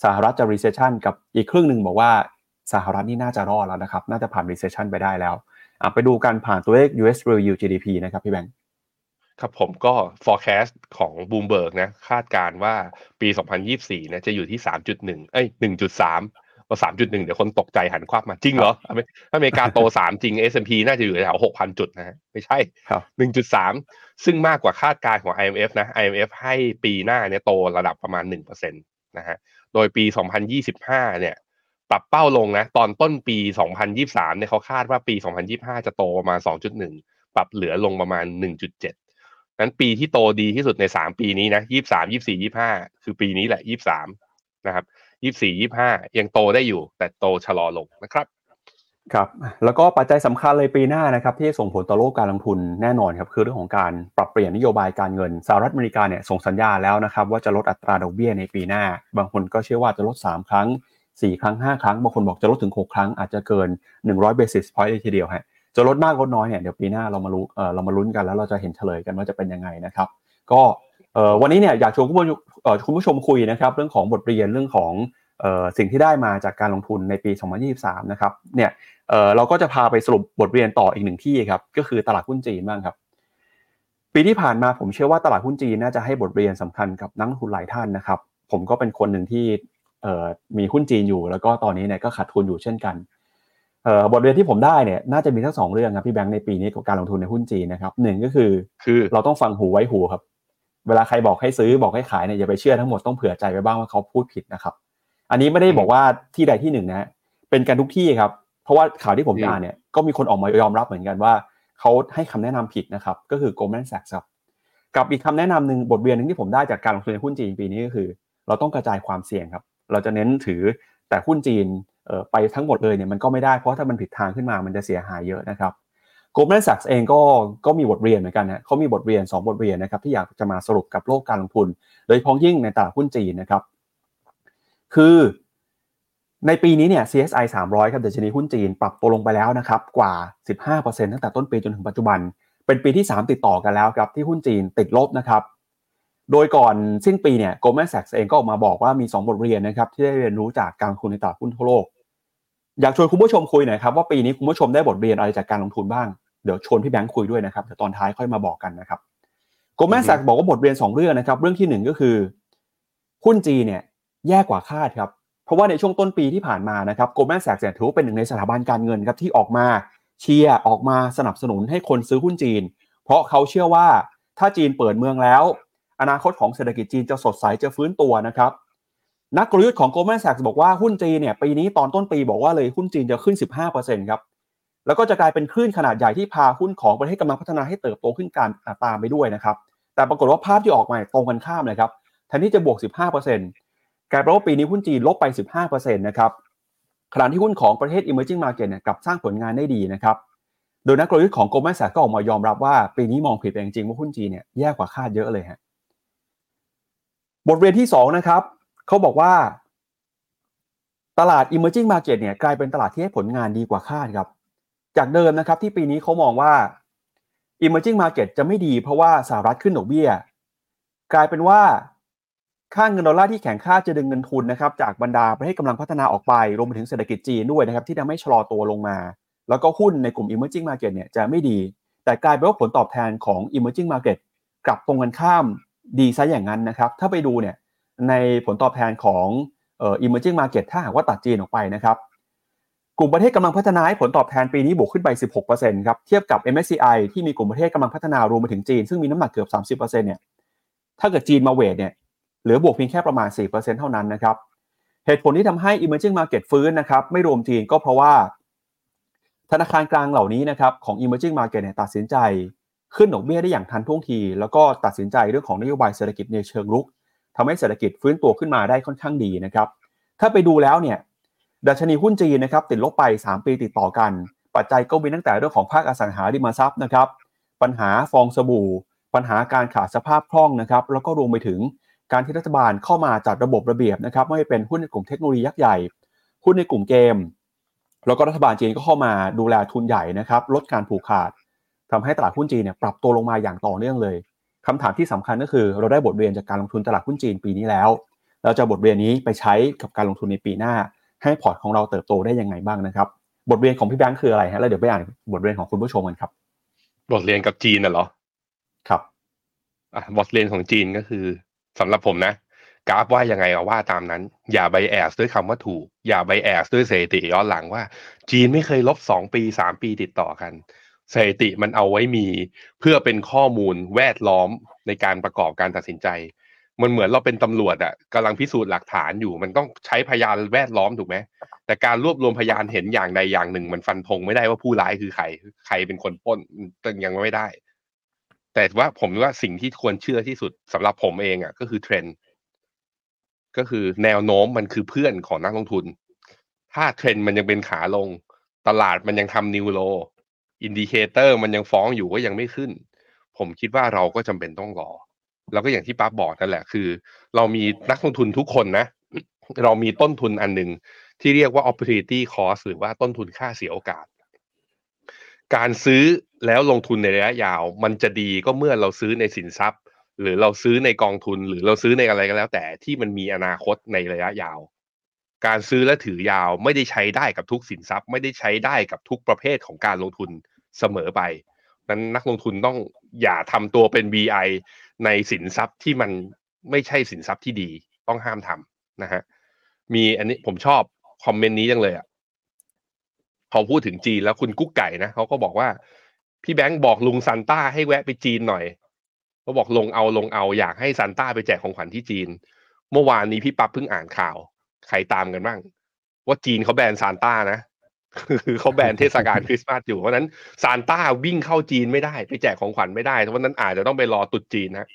สหรัฐจะ recession กับอีกครึ่งหนึ่งบอกว่าสหรัฐนี่น่าจะรอดแล้วนะครับ น่าจะผ่าน recession ไปได้แล้วอะไปดูกันผ่านตัวเลข US real yield GDP นะครับพี่แบงค์ครับผมก็ forecast ของ Bloomberg นะคาดการณ์ว่าปี 2024เนี่ยจะอยู่ที่ 3.1 เอ้ย 1.3 ว่า3.1เดี๋ยวคนตกใจหันควับมาจริงเหรออเมถ้าอเมริกาโต3จริง S&P น่าจะอยู่แถว6,000จุดนะฮะไม่ใช่ครับ1.3ซึ่งมากกว่าคาดการณ์ของ IMF นะ IMF ให้ปีหน้าเนี่ยโตระดับประมาณ1%นะฮะโดยปี2025เนี่ยปรับเป้าลงนะ ตอนต้นปี 2023 เนี่ยเขาคาดว่าปี 2025 จะโตประมาณ 2.1 ปรับเหลือลงประมาณ 1.7 นั้นปีที่โตดีที่สุดใน 3 ปีนี้นะ 23 24 25 คือปีนี้แหละ 23 นะครับ 24 25ยังโตได้อยู่ แต่โตชะลอลงนะครับครับแล้วก็ปัจจัยสำคัญเลยปีหน้านะครับที่ส่งผลต่อโลกการลงทุนแน่นอนครับคือเรื่องของการปรับเปลี่ยนนโยบายการเงินสหรัฐอเมริกาเนี่ยส่งสัญญาแล้วนะครับว่าจะลดอัตราดอกเบี้ยในปีหน้า บางคนก็เชื่อว่าจะลด 3 ครั้ง 4 ครั้ง 5 ครั้ง บางคนบอกจะลดถึง 6 ครั้งอาจจะเกิน 100 basis point เลยทีเดียวฮะจะลดมากลดน้อยเนี่ยเดี๋ยวปีหน้าเรามารู้เออเรามาลุ้นกันแล้วเราจะเห็นเฉลยกันว่าจะเป็นยังไงนะครับก็ วันนี้เนี่ยอยากชวนคุณผู้ชมเอ่อคุณผู้ชมคุยนะครับเรื่องของบทเรียนเรื่องของเอ่อสิ่งที่ได้มาจากการลงทุนในปี 2023 นะครับเนี่ยเอ่อเราก็จะพาไปสรุปบทเรียนต่ออีกหนึ่งที่ครับก็คือตลาดหุ้นจีนบ้างครับ ปีที่ผ่านมาผมเชื่อว่าตลาดหุ้นจีนน่าจะให้บทเรียนสำคัญกับนักลงทุนหลายท่านนะครับ ผมก็เป็นคนหนึ่งที่มีหุ้นจีนอยู่ แล้วก็ตอนนี้เนี่ยก็ขาดทุนอยู่เช่นกันบทเรียนที่ผมได้เนี่ยน่าจะมีทั้งสองเรื่องครับพี่แบงค์ในปีนี้กับการลงทุนในหุ้นจีนนะครับหนึ่งก็คือคือเราต้องฟังหูไว้หูครับ เวลาใครบอกให้ซื้อบอกให้ขายเนี่ยอย่าไปเชื่อทั้งหมดต้องเผื่อใจไว้บ้างว่าเขาพูดผิดนะครับ อันนี้ไม่ได้บอกว่าที่ใดที่หนึ่งนะเป็นการทุกที่ครับ เพราะว่าข่าวที่ผมอ่านเนี่ยก็มีคนออกมายอมรับเหมือนกันว่าเขาให้คำแนะนำผิดนะครับ ก็คือ Goldman Sachs ครับกับอีกคำแนะนำหนึ่งบทเรียนหนึ่งที่ผมได้จากการลงทุนในหุ้นจีนปีนี้ก็คือ เราต้องกระจายความเสี่ยงครับ เราจะเน้นถือแต่หุ้นจีนไปทั้งหมดเลยเนี่ยมันก็ไม่ได้เพราะถ้ามันผิดทางขึ้นมามันจะเสียหายเยอะนะครับ Goldman Sachs เองก็ก็มีบทเรียนเหมือนกันนะเขามีบทเรียน 2 บทเรียนนะครับที่อยากจะมาสรุปกับโลกการลงทุน โดยพ้องยิ่งในตลาดหุ้นจีนนะครับ คือในปีนี้เนี่ย CSI 300 ครับดัชนีหุ้นจีนปรับตัวลงไปแล้วนะครับกว่า 15%ตั้งแต่ต้นปีจนถึงปัจจุบัน เป็นปีที่ 3 ติดต่อกันแล้วครับที่หุ้นจีนติดลบนะครับ โดยก่อนสิ้นปีเนี่ย Goldman Sachs เองก็ออกมาบอกว่ามี 2 บทเรียนนะครับที่ได้เรียนรู้จากการลงทุนในตลาดหุ้นทั่วโลก อยากชวนคุณผู้ชมคุยหน่อยครับว่าปีนี้คุณผู้ชมได้บทเรียนอะไรจากการลงทุนบ้าง เดี๋ยวชวนพี่แบงค์คุยด้วยนะครับเดี๋ยวตอนท้ายค่อยมาบอกกันนะครับ Goldman Sachs บอกว่าบทเรียน 2 เรื่องนะครับ เรื่องที่ 1 ก็คือหุ้นจีนเนี่ยแย่กว่าคาดครับ เพราะว่าในช่วงต้นปีที่ผ่านมานะครับโกลแมนแซกถือว่าเป็นหนึ่งในสถาบันการเงินครับที่ออกมาเชียร์ออกมาสนับสนุนให้คนซื้อหุ้นจีน เพราะเขาเชื่อว่าถ้าจีนเปิดเมืองแล้ว อนาคตของเศรษฐกิจจีนจะสดใสจะฟื้นตัวนะครับ นักกลยุทธ์ของ Goldman Sachs บอกว่าหุ้นจีนเนี่ยปีนี้ตอนต้นปีบอกว่าเลยหุ้นจีนจะขึ้น 15%ครับ แล้วก็จะกลายเป็นคลื่นขนาดใหญ่ที่พาหุ้นของประเทศกำลังพัฒนาให้เติบโตขึ้นการตามไปด้วยนะครับ แต่ปรากฏว่าภาพที่ออกมาตรงกันข้ามเลยครับแทนที่จะบวก 15%กลายเป็นว่าปีนี้หุ้นจีนลบไป 15%นะครับขณะที่หุ้นของประเทศ emerging market เนี่ยกลับสร้างผลงานได้ดีนะครับ โดยนักกลยุทธ์ของ Goldman Sachs ก็ออกมายอมรับว่า ปีนี้มองผิดไปจริงๆว่าหุ้นจีนเนี่ยแย่กว่าคาดเยอะเลยฮะบทเรียนที่ 2 นะครับเขาบอกว่า ตลาด emerging market เนี่ยกลายเป็นตลาดที่ให้ผลงานดีกว่าคาดครับ จากเดิมนะครับที่ปีนี้เขามองว่า emerging market จะไม่ดีเพราะว่าสหรัฐขึ้นดอกเบี้ย กลายเป็นว่าค่าเงินดอลลาร์ที่แข็งค่าจะดึงเงินทุนนะครับจากบรรดาประเทศกำลังพัฒนาออกไป รวมไปถึงเศรษฐกิจจีนด้วยนะครับที่ทำให้ชะลอตัวลงมา แล้วก็หุ้นในกลุ่ม emerging market เนี่ยจะไม่ดี แต่กลายเป็นว่าผลตอบแทนของ emerging market กลับตรงกันข้ามดีซะอย่างนั้นนะครับ ถ้าไปดูเนี่ยในผลตอบแทนของเอ่อ emerging market ถ้าหากว่าตัดจีนออกไปนะครับ กลุ่มประเทศกำลังพัฒนาให้ผลตอบแทนปีนี้บวกขึ้นไป 16%ครับเทียบกับ MSCI ที่มีกลุ่มประเทศกำลังพัฒนารวมไปถึงจีน ซึ่งมีน้ำหนักเกือบ 30%เนี่ยถ้าเกิดจีนมาเวทเนี่ยเหลือบวกเพียงแค่ประมาณ 4%เท่านั้นนะครับเหตุผลที่ทำให้ emerging market ฟื้นนะครับไม่รวมจีนก็เพราะว่า ธนาคารกลางเหล่านี้นะครับของ emerging market เนี่ยตัดสินใจขึ้นดอกเบี้ยได้อย่างทันท่วงที แล้วก็ตัดสินใจเรื่องของนโยบายเศรษฐกิจในเชิงรุกทำให้เศรษฐกิจฟื้นตัวขึ้นมาได้ค่อนข้างดีนะครับ ถ้าไปดูแล้วเนี่ย ดัชนีหุ้นจีนนะครับติดลบไป 3 ปีติดต่อกัน ปัจจัยก็มีตั้งแต่เรื่องของภาคอสังหาริมทรัพย์นะครับปัญหาฟองสบู่ ปัญหาการขาดสภาพคล่องนะครับแล้วก็รวมไปถึงการที่รัฐบาลเข้ามาจัดระบบระเบียบนะครับไม่เป็นหุ้นในกลุ่มเทคโนโลยียักษ์ใหญ่ หุ้นในกลุ่มเกม แล้วก็รัฐบาลจีนก็เข้ามาดูแลทุนใหญ่นะครับลดการผูกขาดทำให้ตลาดหุ้นจีนเนี่ยปรับตัวลงมาอย่างต่อเนื่องเลยคำถามที่สำคัญก็คือ เราได้บทเรียนจากการลงทุนตลาดหุ้นจีนปีนี้แล้ว เราจะบทเรียนนี้ไปใช้กับการลงทุนในปีหน้า ให้พอร์ตของเราเติบโตได้ยังไงบ้างนะครับ บทเรียนของพี่แบงค์คืออะไรฮะแล้วเดี๋ยวไปอ่านบทเรียนของคุณผู้ชมกันครับ บทเรียนกับจีนน่ะเหรอครับอะบทเรียนของจีนก็คือสำหรับผมนะ กราฟว่ายังไงก็ว่าตามนั้น อย่าไบแอสด้วยคำว่าถูก อย่าไบแอสด้วยสถิติย้อนหลังว่า จีนไม่เคยลบสองปีสามปีติดต่อกันสถิติมันเอาไว้มีเพื่อเป็นข้อมูลแวดล้อมในการประกอบการตัดสินใจ มันเหมือนเราเป็นตำรวจอะกำลังพิสูจน์หลักฐานอยู่ มันต้องใช้พยานแวดล้อมถูกไหมแต่การรวบรวมพยานเห็นอย่างใดอย่างหนึ่ง มันฟันธงไม่ได้ว่าผู้ร้ายคือใครใครเป็นคนปล้นยังไม่ได้ แต่ว่าผมว่าสิ่งที่ควรเชื่อที่สุดสำหรับผมเองอะก็คือเทรนด์ก็คือแนวโน้มมันคือเพื่อนของนักลงทุน ถ้าเทรนด์มันยังเป็นขาลง ตลาดมันยังทำ new low indicator มันยังฟ้องอยู่ก็ยังไม่ขึ้น ผมคิดว่าเราก็จำเป็นต้องรอ แล้วก็อย่างที่ปั๊บบอกนั่นแหละคือ เรามีนักลงทุนทุกคนนะ เรามีต้นทุนอันหนึ่งที่เรียกว่า opportunity cost หรือว่าต้นทุนค่าเสียโอกาส การซื้อแล้วลงทุนในระยะยาว มันจะดีก็เมื่อเราซื้อในสินทรัพย์ หรือเราซื้อในกองทุนหรือเราซื้อในอะไรก็แล้ว แต่ที่มันมีอนาคตในระยะยาว การซื้อและถือยาวไม่ได้ใช้ได้กับทุกสินทรัพย์ ไม่ได้ใช้ได้กับทุกประเภทของการลงทุนเสมอไปนั้นนักลงทุนต้องอย่าทำตัวเป็น VI ในสินทรัพย์ที่มันไม่ใช่สินทรัพย์ที่ดีต้องห้ามทำนะฮะมีอันนี้ผมชอบคอมเมนต์นี้จังเลยอะพอพูดถึงจีนแล้วคุณกุ๊กไก่นะเขาก็บอกว่า พี่แบงค์บอกลุงซานต้าให้แวะไปจีนหน่อยเขาบอกลงเอาลงเอาอยากให้ซานต้าไปแจกของขวัญที่จีน เมื่อวานนี้พี่ปั๊บเพิ่งอ่านข่าว ใครตามกันบ้าง ว่าจีนเขาแบนซานต้านะ คือเขาแบนเทศกาลคริสต์มาสอยู่เพราะนั้นซานต้าวิ่งเข้าจีนไม่ได้ ไปแจกของขวัญไม่ได้เพราะนั้นอาจจะต้องไปรอตุดจีนนะ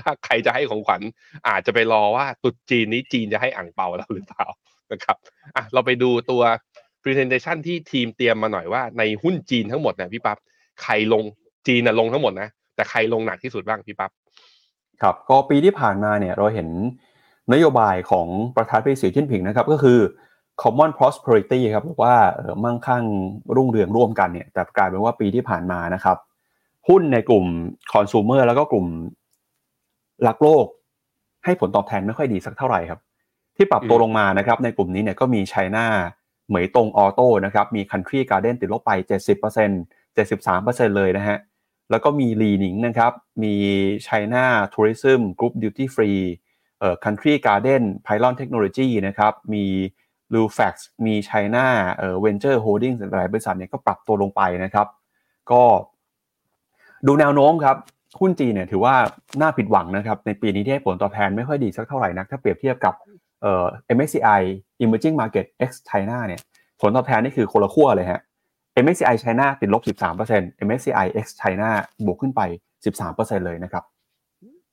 ถ้าใครจะให้ของขวัญ อาจจะไปรอว่าตุดจีนนี้จีนจะให้อ่างเปาเราหรือเปล่านะครับอะเราไปดูตัว presentation ที่ทีมเตรียมมาหน่อยว่าในหุ้นจีนทั้งหมดเนี่ยพี่ปั๊บใครลงจีนน่ะลงทั้งหมดนะแต่ใครลงหนักที่สุดบ้างพี่ปั๊บครับก็ปีที่ผ่านมาเนี่ยเราเห็นนโยบายของประธานาธิบดีสีจิ้นผิงนะครับ ก็คือ common prosperity ครับหรือว่าเออมั่งคั่งรุ่งเรืองร่วมกันเนี่ยแต่กลายเป็นว่าปีที่ผ่านมานะครับ หุ้นในกลุ่ม consumer แล้วก็กลุ่มรักโลก ให้ผลตอบแทนไม่ค่อยดีสักเท่าไหร่ครับ ที่ปรับตัวลงมานะครับ ในกลุ่มนี้เนี่ยก็มีไชน่าเหมยตงออโต้นะครับมี Country Garden ติดลบไป 70% 73%เลยนะฮะแล้วก็มีลีหนิงนะครับ มี China Tourism Group Duty Free เอ่อ Country Garden Pylon Technology นะครับมี l u f a x มี China เอ่อ Venture Holdings หลายบริษัทเนี่ยก็ปรับตัวลงไปนะครับ ก็ดูแนวโน้มครับหุ้นจีนเนี่ยถือว่าน่าผิดหวังนะครับ ในปีนี้ที่ให้ผลตอบแทนไม่ค่อยดีสักเท่าไหร่นัก ถ้าเปรียบเทียบกับเอ่อ MSCI Emerging Market X China เนี่ยผลตอบแทนนี่คือคนละขั้วเลยฮะ MSCI China ติดลบ 13% MSCI X China บวกขึ้นไป 13%เลยนะครับ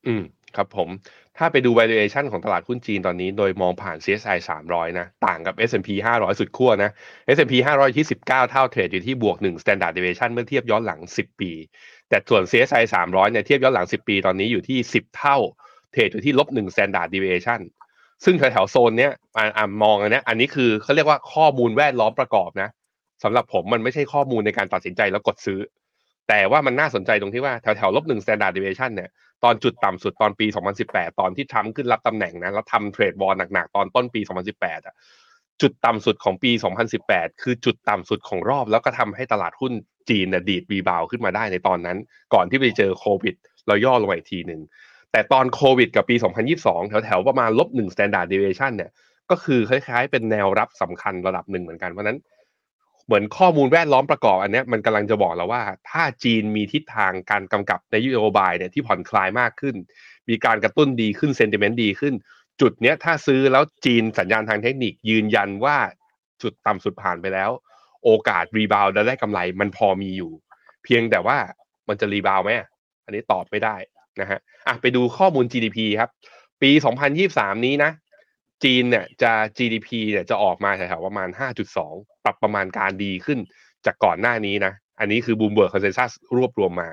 อืม ครับผม ถ้าไปดู valuation ของตลาดหุ้นจีนตอนนี้ โดยมองผ่าน CSI 300 นะ ต่างกับ S&P 500 สุดขั้วนะ S&P 500ที่ 19 เท่าเทรดอยู่ที่บวก 1 standard deviation เมื่อเทียบย้อนหลัง 10 ปี แต่ส่วน CSI 300 เนี่ยเทียบย้อนหลัง 10 ปี ตอนนี้อยู่ที่ 10 เท่า เทรดอยู่ที่ลบ 1 standard deviation ซึ่งแถวๆโซนเนี้ยอ่ามองอันเนี้ยอันนี้คือเขาเรียกว่าข้อมูลแวดล้อมประกอบนะสำหรับผมมันไม่ใช่ข้อมูลในการตัดสินใจแล้วกดซื้อ แต่ว่ามันน่าสนใจตรงที่ว่าแถวๆลบหนึ่ง standard deviation เนี่ย ตอนจุดต่ำสุดตอนปี 2018 ตอนที่ทรัมป์ขึ้นรับตำแหน่งนะแล้วทำเทรดวอลหนักๆ ตอนต้นปี 2018อะจุดต่ำสุดของปี 2018 คือจุดต่ำสุดของรอบ แล้วก็ทำให้ตลาดหุ้นจีนน่ะดีดรีบาวขึ้นมาได้ในตอนนั้น ก่อนที่ไปเจอโควิด เราย่อลงมาอีกทีหนึ่งแต่ตอนโควิดกับปี 2022 แถวๆประมาณลบหนึ่ง standard deviation เนี่ยก็คือคล้ายๆ เป็นแนวรับสำคัญระดับหนึ่งเหมือนกันเพราะนั้น เหมือนข้อมูลแวดล้อมประกอบอันนี้มันกำลังจะบอกเราว่า ถ้าจีนมีทิศทางการกำกับในยุโยบายเนี่ยที่ผ่อนคลายมากขึ้น มีการกระตุ้นดีขึ้น sentiment ดีขึ้น จุดเนี้ยถ้าซื้อแล้วจีนสัญญาณทางเทคนิคยืนยันว่าจุดต่ำสุดผ่านไปแล้ว โอกาส rebound ได้กำไรมันพอมีอยู่ เพียงแต่ว่ามันจะ rebound ไหมอันนี้ตอบไม่ได้นะฮะอะไปดูข้อมูล GDP ครับ ปี 2023 นี้นะ จีนเนี่ยจะ GDP เนี่ยจะออกมาแถวๆประมาณ 5.2 ปรับประมาณการดีขึ้นจากก่อนหน้านี้นะ อันนี้คือ Bloomberg consensus รวบรวมมา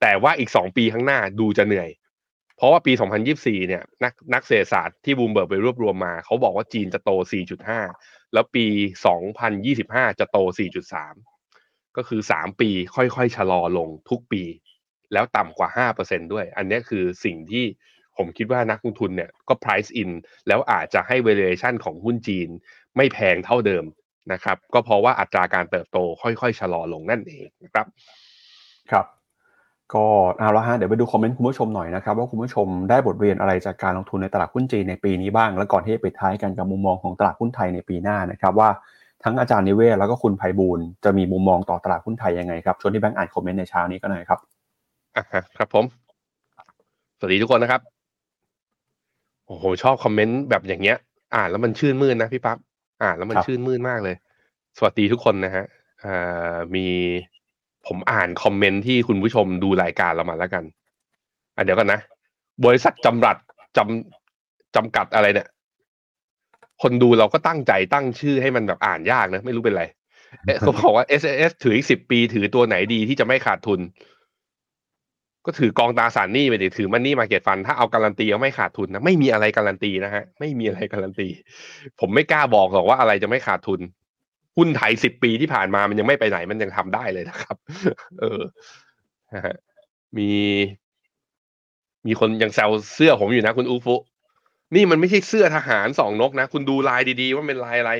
แต่ว่าอีก 2 ปีข้างหน้าดูจะเหนื่อย เพราะว่าปี 2024 เนี่ยนักนักเศรษฐศาสตร์ที่บูมเบิร์กไปรวบรวมมา เขาบอกว่าจีนจะโต 4.5 แล้วปี 2025 จะโต 4.3 ก็คือ 3 ปีค่อยๆ ชะลอลงทุกปี แล้วต่ำกว่า 5%ด้วย อันนี้คือสิ่งที่ ผมคิดว่านักลงทุนเนี่ยก็ price in แล้วอาจจะให้ valuation ของหุ้นจีนไม่แพงเท่าเดิมนะครับ ก็เพราะว่าอัตราการเติบโตค่อยๆ ชะลอลงนั่นเองนะครับครับก็เอาละฮะเดี๋ยวไปดูคอมเมนต์คุณผู้ชมหน่อยนะครับว่าคุณผู้ชมได้บทเรียนอะไรจากการลงทุนในตลาดหุ้นจีนในปีนี้บ้าง แล้วก่อนที่จะไปท้ายกันกับมุมมองของตลาดหุ้นไทยในปีหน้านะครับว่าทั้งอาจารย์นิเวศแล้วก็คุณไพบูลย์จะมีมุมมองต่อตลาดหุ้นไทยยังไงครับชวนที่แบงค์อ่านคอมเมนต์ในเช้านี้ก็หน่อยครับอะครับผม สวัสดีทุกคนนะครับ โอ้โห ชอบคอมเมนต์แบบอย่างเงี้ย อ่านแล้วมันชื่นมื่นนะพี่ปั๊บอ่านแล้วมันครับ ชื่นมื่นมากเลย สวัสดีทุกคนนะฮะอ่ามีผมอ่านคอมเมนต์ที่คุณผู้ชมดูรายการเรามาแล้วกันอะเดี๋ยวกันนะ บริษัทจำรัดจำจำกัดอะไรเนี่ย คนดูเราก็ตั้งใจตั้งชื่อให้มันแบบอ่านยากนะ ไม่รู้เป็นไร เอ๊ะเขาบอกว่า S S ถืออีกสิบปีถือตัวไหนดีที่จะไม่ขาดทุน ก็ถือกองตราสารหนี้ไปดิถือมันนี่มาเก็ตฟัน ถ้าเอาการันตีเอาไม่ขาดทุนนะไม่มีอะไรการันตีนะฮะไม่มีอะไรการันตี ผมไม่กล้าบอกหรอกว่าอะไรจะไม่ขาดทุนหุ้นไทยสิบปีที่ผ่านมามันยังไม่ไปไหนมันยังทำได้เลยนะครับ เออนะฮะมี มีคนยังแซวเสื้อผมอยู่นะคุณอูฟุนี่มันไม่ใช่เสื้อทหารสองนกนะ คุณดูลายดีๆ ว่าเป็นลายอะไร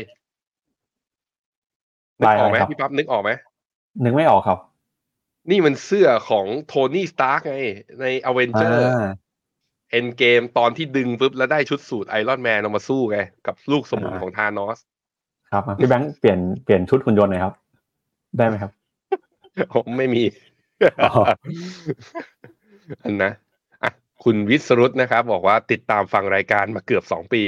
นึกลายออะอกไหมไรครับพี่ปั๊บนึกออกไหมนึกไม่ออกครับ นี่มันเสื้อของ Tony Stark ไง ใน Avengers Endgame ตอนที่ดึงปุ๊บแล้วได้ชุดสูท Iron Man ออกมาสู้ไง กับลูกสมุนของธานอส ครับพี่แบงค์เปลี่ยนเปลี่ยนชุดคุณยนต์หน่อยครับ ได้ไหมครับ ผมไม่มีอันนะอะคุณวิศรุตนะครับ บอกว่าติดตามฟังรายการมาเกือบสองปี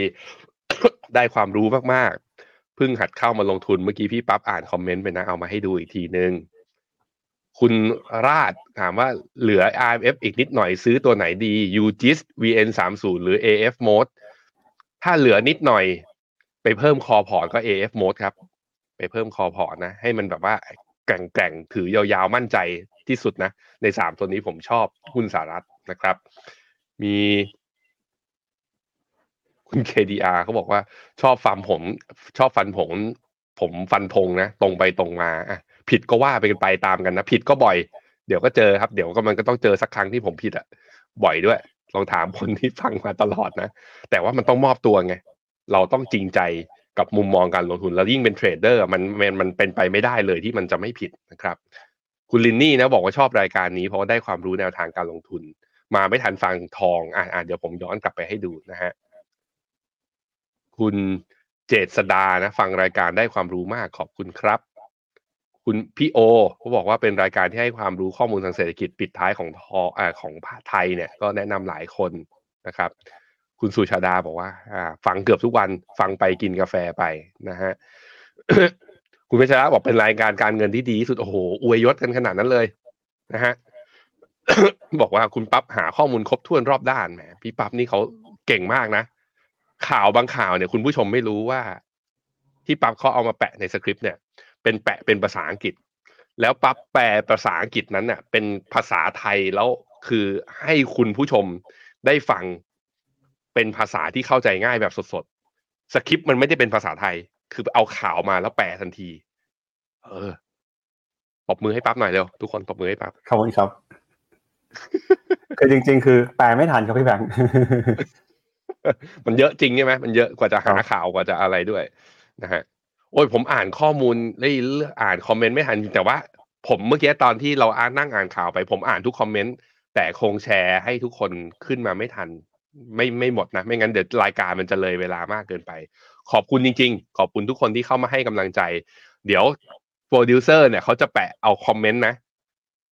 ได้ความรู้มากๆเพิ่งหัดเข้ามาลงทุนเมื่อกี้พี่ปั๊บอ่านคอมเมนต์ไปนะ เอามาให้ดูอีกทีนึง คุณราดถามว่าเหลือ RMF อีกนิดหน่อยซื้อตัวไหนดี UGIS VN30 หรือ AFMOAT ถ้าเหลือนิดหน่อย ไปเพิ่ม core port ก็ AF Mode ครับ ไปเพิ่มคอพอร์ตนะ ให้มันแบบว่าแกร่งๆ ถือยาวๆ มั่นใจที่สุดนะ ในสามตัวนี้ผมชอบหุ้นสหรัฐนะครับ มีคุณ KDR เขาบอกว่าชอบฟันผม ชอบฟันผม ผมฟันธงนะ ตรงไปตรงมาอะ ผิดก็ว่าไปกันไปตามกันนะ ผิดก็บ่อย เดี๋ยวก็เจอครับ เดี๋ยวก็มันก็ต้องเจอสักครั้งที่ผมผิดอะบ่อยด้วยลองถามคนที่ฟังมาตลอดนะ แต่ว่ามันต้องมอบตัวไง เราต้องจริงใจกับมุมมองการลงทุน แล้วยิ่งเป็นเทรดเดอร์มันมันมันเป็นไปไม่ได้เลยที่มันจะไม่ผิดนะครับ คุณลินนี่นะบอกว่าชอบรายการนี้เพราะว่าได้ความรู้แนวทางการลงทุน มาไม่ทันฟังทองอ่าเดี๋ยวผมย้อนกลับไปให้ดูนะฮะคุณเจษดานะ ฟังรายการได้ความรู้มากขอบคุณครับ คุณพี่โอเขาบอกว่าเป็นรายการที่ให้ความรู้ข้อมูลทางเศรษฐกิจปิดท้ายของทออ่าของไทยเนี่ยก็แนะนำหลายคนนะครับ คุณสุชาดาบอกว่าอ่า ฟังเกือบทุกวันฟังไปกินกาแฟไปนะฮะคุณเพชรระบอกเป็นรายการการเงินที่ดีที่สุดโอ้โหอวยยศกันขนาดนั้นเลยนะฮะบอกว่าคุณปั๊บหาข้อมูลครบถ้วนรอบด้านแหมพี่ปั๊บนี่เขาเก่งมากนะ ข่าวบางข่าวเนี่ย คุณผู้ชมไม่รู้ว่า ที่ปั๊บเขาเอามาแปะในสคริปต์เนี่ย เป็นแปะเป็นภาษาอังกฤษ แล้วปั๊บแปลภาษาอังกฤษนั้นเนี่ยเป็นภาษาไทยแล้วคือให้คุณผู้ชมได้ฟังเป็นภาษาที่เข้าใจง่ายแบบสดๆสคริปต์มันไม่ได้เป็นภาษาไทย คือเอาข่าวมาแล้วแปลทันที เออปรบมือให้ปั๊บหน่อยเร็วทุกคนปรบมือให้ปั๊บขอบคุณครับคือจริง ๆ คือแปลไม่ทันครับพี่แบงค์มันเยอะจริงใช่ไหมมันเยอะกว่าจะหาข่าวกว่าจะอะไรด้วยนะฮะ โอ้ยผมอ่านข้อมูลได้เลือกอ่านคอมเมนต์ไม่ทันแต่ว่า ผมเมื่อกี้ตอนที่เราอ่านนั่งอ่านข่าวไป ผมอ่านทุกคอมเมนต์แต่คงแชร์ให้ทุกคนขึ้นมาไม่ทัน ไม่ไม่หมดนะ ไม่งั้นเดี๋ยวรายการมันจะเลยเวลามากเกินไป ขอบคุณจริง ๆ ขอบคุณทุกคนที่เข้ามาให้กำลังใจ เดี๋ยวโปรดิวเซอร์เนี่ยเขาจะแปะเอาคอมเมนต์นะ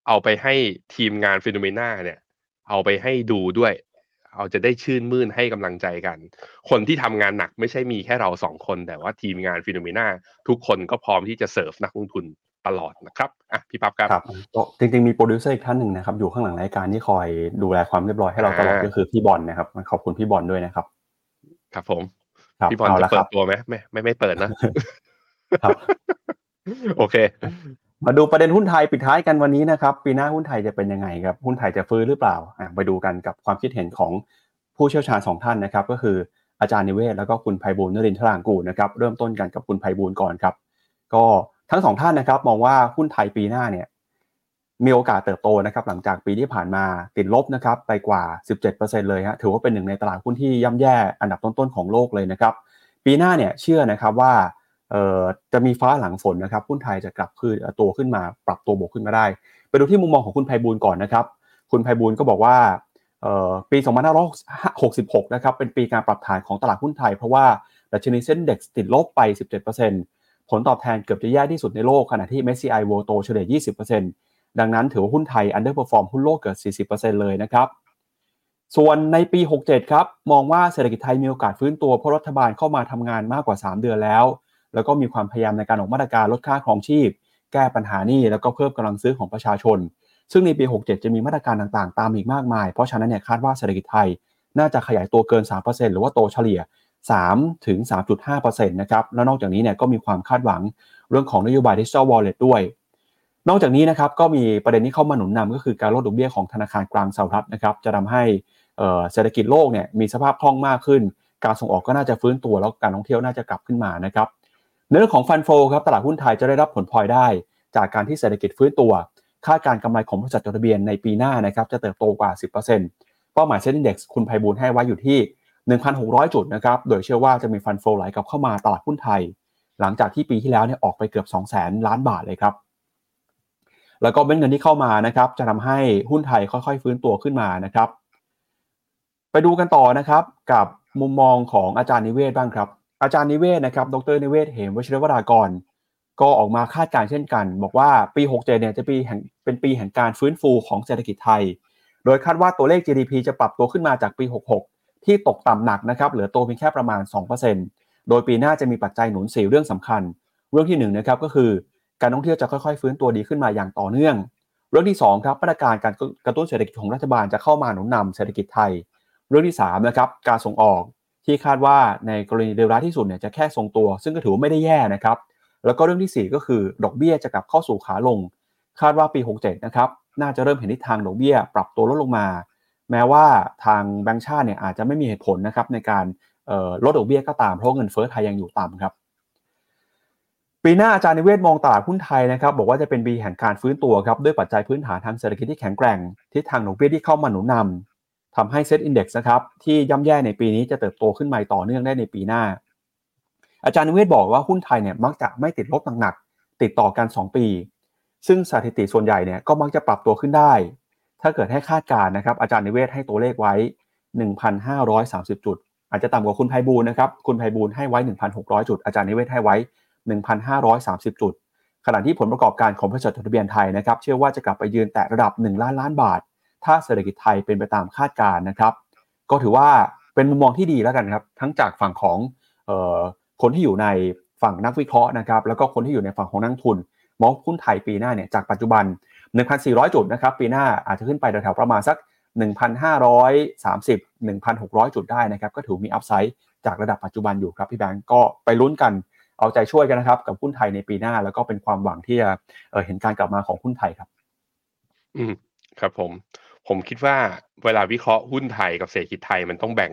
เอาไปให้ทีมงาน FINNOMENA เนี่ย เอาไปให้ดูด้วย เอาจะได้ชื่นมื่นให้กำลังใจกัน คนที่ทำงานหนักไม่ใช่มีแค่เราสองคน แต่ว่าทีมงาน FINNOMENA ทุกคนก็พร้อมที่จะเสิร์ฟนักลงทุนตลอดนะครับอะพี่ปั๊บครับครับจริงๆมีโปรดิวเซอร์อีกท่านหนึ่งนะครับอยู่ข้างหลังรายการที่คอยดูแลความเรียบร้อยให้เราตลอดก็คือพี่บอลนะครับขอบคุณพี่บอลด้วยนะครับ ครับผมพี่บอลจะเปิดตัวไหมไม่ไม่ไม่เปิดนะ ครับ โอเค มาดูประเด็นหุ้นไทยปิดท้ายกันวันนี้นะครับปีหน้าหุ้นไทยจะเป็นยังไงครับหุ้นไทยจะฟื้นหรือเปล่าไปดูกันกับความคิดเห็นของผู้เชี่ยวชาญสองท่านนะครับ ก็คืออาจารย์นิเวศน์แล้วก็คุณไพบูลนลินทรางกูรนะครับเริ่มต้นกันกับคุณไพบูลก่อนครับ ก็ทั้งสองท่านนะครับ มองว่าหุ้นไทยปีหน้าเนี่ยมีโอกาสเติบโตนะครับ หลังจากปีที่ผ่านมาติดลบนะครับ ไปกว่า 17%เลยฮะถือว่าเป็นหนึ่งในตลาดหุ้นที่ย่ำแย่อันดับต้นๆของโลกเลยนะครับ ปีหน้าเนี่ยเชื่อนะครับว่า จะมีฟ้าหลังฝนนะครับหุ้นไทยจะกลับขึ้นตัวขึ้นมาปรับตัวบวกขึ้นมาได้ ไปดูที่มุมมองของคุณไพบูลก่อนนะครับ คุณไพบูลก็บอกว่าปี2566นะครับเป็นปีการปรับฐานของตลาดหุ้นไทย เพราะว่าดัชนีเซ็นเด็กติดลบไป 17%ผลตอบแทนเกือบจะแย่ที่สุดในโลกขณะที่ MSCI World โตเฉลี่ย 20%ดังนั้นถือว่าหุ้นไทย underperform หุ้นโลกเกือบ40%เลยนะครับส่วนในปี 67 ครับ มองว่าเศรษฐกิจไทยมีโอกาสฟื้นตัวเพราะรัฐบาลเข้ามาทำงานมากกว่า 3 เดือนแล้ว แล้วก็มีความพยายามในการออกมาตรการลดค่าครองชีพ แก้ปัญหานี้แล้วก็เพิ่มกำลังซื้อของประชาชน ซึ่งในปี 67 จะมีมาตรการต่างๆ ตามอีกมากมาย เพราะฉะนั้นเนี่ยคาดว่าเศรษฐกิจไทย น่าจะขยายตัวเกิน 3%หรือว่าโตเฉลี่ย 3 ถึง 3.5%นะครับแล้วนอกจากนี้เนี่ยก็มีความคาดหวังเรื่องของนโยบาย Digital Wallet ด้วย นอกจากนี้นะครับก็มีประเด็นที่เข้ามาหนุนนำก็คือการลดดอกเบี้ยของธนาคารกลางสหรัฐนะครับจะทำให้เศรษฐกิจโลกเนี่ยมีสภาพคล่องมากขึ้น การส่งออกก็น่าจะฟื้นตัวแล้วการท่องเที่ยวน่าจะกลับขึ้นมานะครับ ในเรื่องของฟันโฟครับตลาดหุ้นไทยจะได้รับผลพลอยได้ จากการที่เศรษฐกิจฟื้นตัว คาดการกำไรของบริษัทจดทะเบียนในปีหน้านะครับจะเติบโตกว่า 10%เป้าหมายเซ็นดีเด็กซ์คุณไพบูลให้ไว้อยู่ที่ 1,600 จุดนะครับโดยเชื่อว่าจะมีฟันโฟไหลกลับเข้ามาตลาดหุ้นไทย หลังจากที่ปีที่แล้วเนี่ยออกไปเกือบ 200,000 ล้านบาทเลยครับแล้วก็เม็ดเงินที่เข้ามานะครับจะทำให้หุ้นไทยค่อยๆ ฟื้นตัวขึ้นมานะครับ ไปดูกันต่อนะครับกับมุมมองของอาจารย์นิเวศบ้างครับ อาจารย์นิเวศนะครับ ดรนิเวศเหมวชิรวรากร ก็ออกมาคาดการเช่นกัน บอกว่าปี 67 เนี่ยจะปีแห่งเป็นปีแห่งการฟื้นฟูของเศรษฐกิจไทย โดยคาดว่าตัวเลข GDP จะปรับตัวขึ้นมาจากปี 66 ที่ตกต่ำหนักนะครับ เหลือโตเพียงแค่ประมาณ 2%โดยปีหน้าจะมีปัจจัยหนุน4เรื่องสำคัญ เรื่องที่1นนะครับก็คือการท่องเที่ยวจะค่อยๆ ฟื้นตัวดีขึ้นมาอย่างต่อเนื่อง เรื่องที่2ครับมาตรการการกระตุ้นเศรษฐกิจของรัฐบาลจะเข้ามาหนุนนำเศรษฐกิจไทย เรื่องที่3นะครับการส่งออก ที่คาดว่าในกรณีเลวร้ายที่สุดเนี่ยจะแค่ทรงตัว ซึ่งก็ถือว่าไม่ได้แย่นะครับ แล้วก็เรื่องที่ 4 ก็คือดอกเบี้ยจะกลับเข้าสู่ขาลง คาดว่าปี 67 นะครับ น่าจะเริ่มเห็นทิศทางดอกเบี้ย ปรับตัวลดลงมา แม้ว่าทางแบงก์ชาติเนี่ยอาจจะไม่มีเหตุผลนะครับในการลดดอกเบี้ยก็ตามเพราะเงินเฟ้อไทยยังอยู่ต่ำครับ ปีหน้าอาจารย์นิเวศมองตลาดหุ้นไทยนะครับบอกว่าจะเป็นปีแห่งการฟื้นตัวครับด้วยปัจจัยพื้นฐานทางเศรษฐกิจที่แข็งแกร่งทิศทางดอกเบี้ยที่เข้ามาหนุนนำ ทำให้เซ็ตอินดี x นะครับที่ย่ำแย่ในปีนี้จะเติบโตขึ้นใหมาต่อเนื่องได้ในปีหน้า อาจารย์นิเวศบอกว่าหุ้นไทยเนี่ยมักจะไม่ติดลบหนักๆติดต่อกัน 2 ปี ซึ่งสถิติส่วนใหญ่เนี่ยก็มักจะปรับตัวขึ้นได้ ถ้าเกิดให้คาดการณ์นะครับ อาจารย์นิเวศให้ตัวเลขไว้ 1,530 จุด อาจจะต่ำกว่าคุณไพบูลนะครับคุณไพบูลให้ไว้ 1,600 จุด อาจารย์นิเวศให้ไว้ 1,530 จุด ขณะที่ผลประกอบการของบริษัทจดทะเบียนไทยนะครับเชื่อว่าจะกลับไปยืนแตะระดับ 1 ล้านล้านบาท ถ้าเศรษฐกิจไทยเป็นไปตามคาดการณ์นะครับ ก็ถือว่าเป็นมุมมองที่ดีแล้วกันครับ ทั้งจากฝั่งของออคนที่อยู่ในฝั่งนักวิเคราะห์นะครับ แล้วก็คนที่อยู่ในฝั่งของนักทุน มองหุ้นไทยปีหน้าเนี่ยจากปัจจุบัน 1,400 จุดนะครับ ปีหน้าอาจจะขึ้นไปแถวๆประมาณสัก 1,530 1,600 จุดได้นะครับ ก็ถือมีอัพไซด์จากระดับปัจจุบันอยู่ครับพี่แบงก์ก็ไปลุ้นกันเอาใจช่วยกันนะครับ กับหุ้นไทยในปีหน้า แล้วก็เป็นความหวังที่จะเห็นการกลับมาของหุ้นไทยครับ อืมครับผม ผมคิดว่าเวลาวิเคราะห์หุ้นไทยกับเศรษฐกิจไทยมันต้องแบ่ง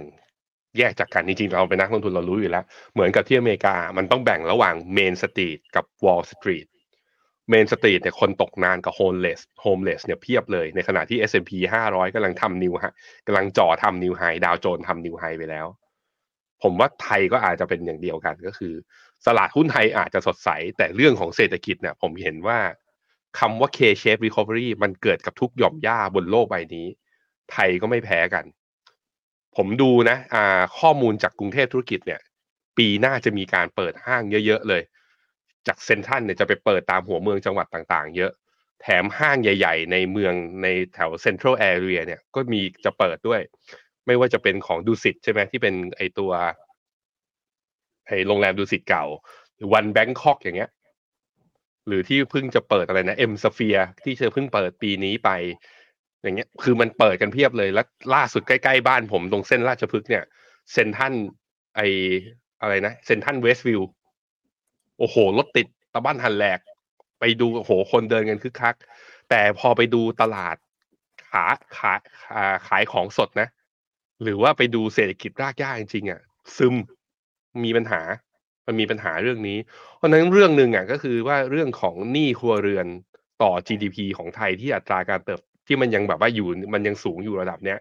แยกจากกันจริงๆเราเป็นนักลงทุนเรารู้อยู่แล้ว เหมือนกับที่อเมริกามันต้องแบ่งระหว่าง Main Street กับ Wall Street Main Street เนี่ยคนตกงานกับ homeless homeless เนี่ยเพียบเลยในขณะที่ S&P 500กำลังทำ new ฮะกำลังจ่อทำ new high Dow Jones ทำ new high ไปแล้ว ผมว่าไทยก็อาจจะเป็นอย่างเดียวกันก็คือตลาดหุ้นไทยอาจจะสดใส แต่เรื่องของเศรษฐกิจเนี่ยผมเห็นว่า คำว่า K-shape recovery มันเกิดกับทุกหย่อมหญ้าบนโลกใบนี้ ไทยก็ไม่แพ้กัน ผมดูนะอ่าข้อมูลจากกรุงเทพธุรกิจเนี่ย ปีหน้าจะมีการเปิดห้างเยอะ ๆ เลย จากเซ็นทรัลเนี่ยจะไปเปิดตามหัวเมืองจังหวัดต่าง ๆ เยอะ แถมห้างใหญ่ ๆ ในเมืองในแถวเซ็นทรัลแอเรียเนี่ยก็มีจะเปิดด้วย ไม่ว่าจะเป็นของดูสิตใช่ไหมที่เป็นไอตัวไอโรงแรมดูสิตเก่า หรือวันแบงคอกอย่างเงี้ย หรือที่เพิ่งจะเปิดอะไรนะเอ็มสเฟียที่เธอเพิ่งเปิดปีนี้ไป อย่างเงี้ย คือมันเปิดกันเพียบเลยแล้วล่าสุดใกล้ๆบ้านผมตรงเส้นราชพฤกษ์เนี่ยเซนทันไออะไรนะเซนทันเวสต์วิวโอ้โหรถติดตะบ้านหันแหลก ไปดูโอ้โหคนเดินกันคึกคัก แต่พอไปดูตลาดขาขาขายของสดนะ หรือว่าไปดูเศรษฐกิจรากหญ้าจริงๆอะซึมมีปัญหา มันมีปัญหาเรื่องนี้ เพราะนั้นเรื่องหนึ่งอะก็คือว่าเรื่องของหนี้ครัวเรือนต่อ GDP ของไทยที่อัตราการเติบที่มันยังแบบว่าอยู่มันยังสูงอยู่ระดับเนี้ย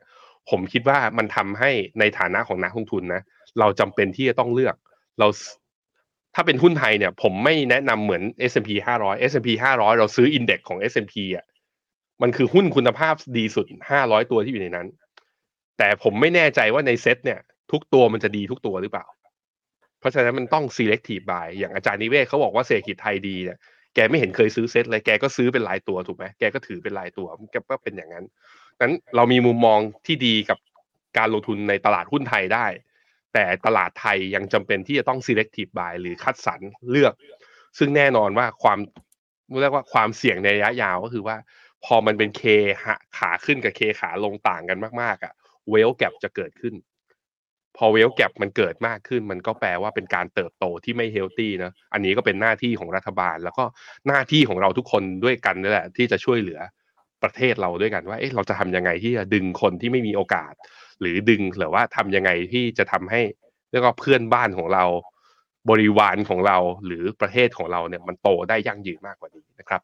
ผมคิดว่ามันทำให้ในฐานะของนักลงทุนนะ เราจำเป็นที่จะต้องเลือก เราถ้าเป็นหุ้นไทยเนี่ย ผมไม่แนะนำเหมือน S&P 500 S&P 500 เราซื้ออินเด็กซ์ของ S&P อะมันคือหุ้นคุณภาพดีสุด 500 ตัวที่อยู่ในนั้น แต่ผมไม่แน่ใจว่าในเซ็ตเนี่ย ทุกตัวมันจะดีทุกตัวหรือเปล่า เพราะฉะนั้นมันต้อง selective buy อย่างอาจารย์นิเวศเขาบอกว่าเศรษฐกิจไทยดีเนี่ยแกไม่เห็นเคยซื้อเซ็ตเลยแกก็ซื้อเป็นรายตัวถูกไหมแกก็ถือเป็นรายตัวแกก็เป็นอย่างนั้นนั้นเรามีมุมมองที่ดีกับการลงทุนในตลาดหุ้นไทยได้ แต่ตลาดไทยยังจำเป็นที่จะต้อง selective buy หรือคัดสรรเลือก ซึ่งแน่นอนว่าความเรียกว่าความเสี่ยงในระยะยาวก็คือว่า พอมันเป็นเคขาขึ้นกับเคขาลงต่างกันมากๆอะ่ะเวลแกรจะเกิดขึ้น พอเวลแกรมันเกิดมากขึ้น มันก็แปลว่าเป็นการเติบโตที่ไม่เฮลตี้นะอันนี้ก็เป็นหน้าที่ของรัฐบาล แล้วก็หน้าที่ของเราทุกคนด้วยกันนี่แหละ ที่จะช่วยเหลือประเทศเราด้วยกันว่าเอ๊ะเราจะทำยังไงที่จะดึงคนที่ไม่มีโอกาส หรือดึงหรือว่าทำยังไงที่จะทำให้เรียกว่าเพื่อนบ้านของเรา บริวารของเราหรือประเทศของเราเนี่ยมันโตได้ยั่งยืนมากกว่านี้นะครับ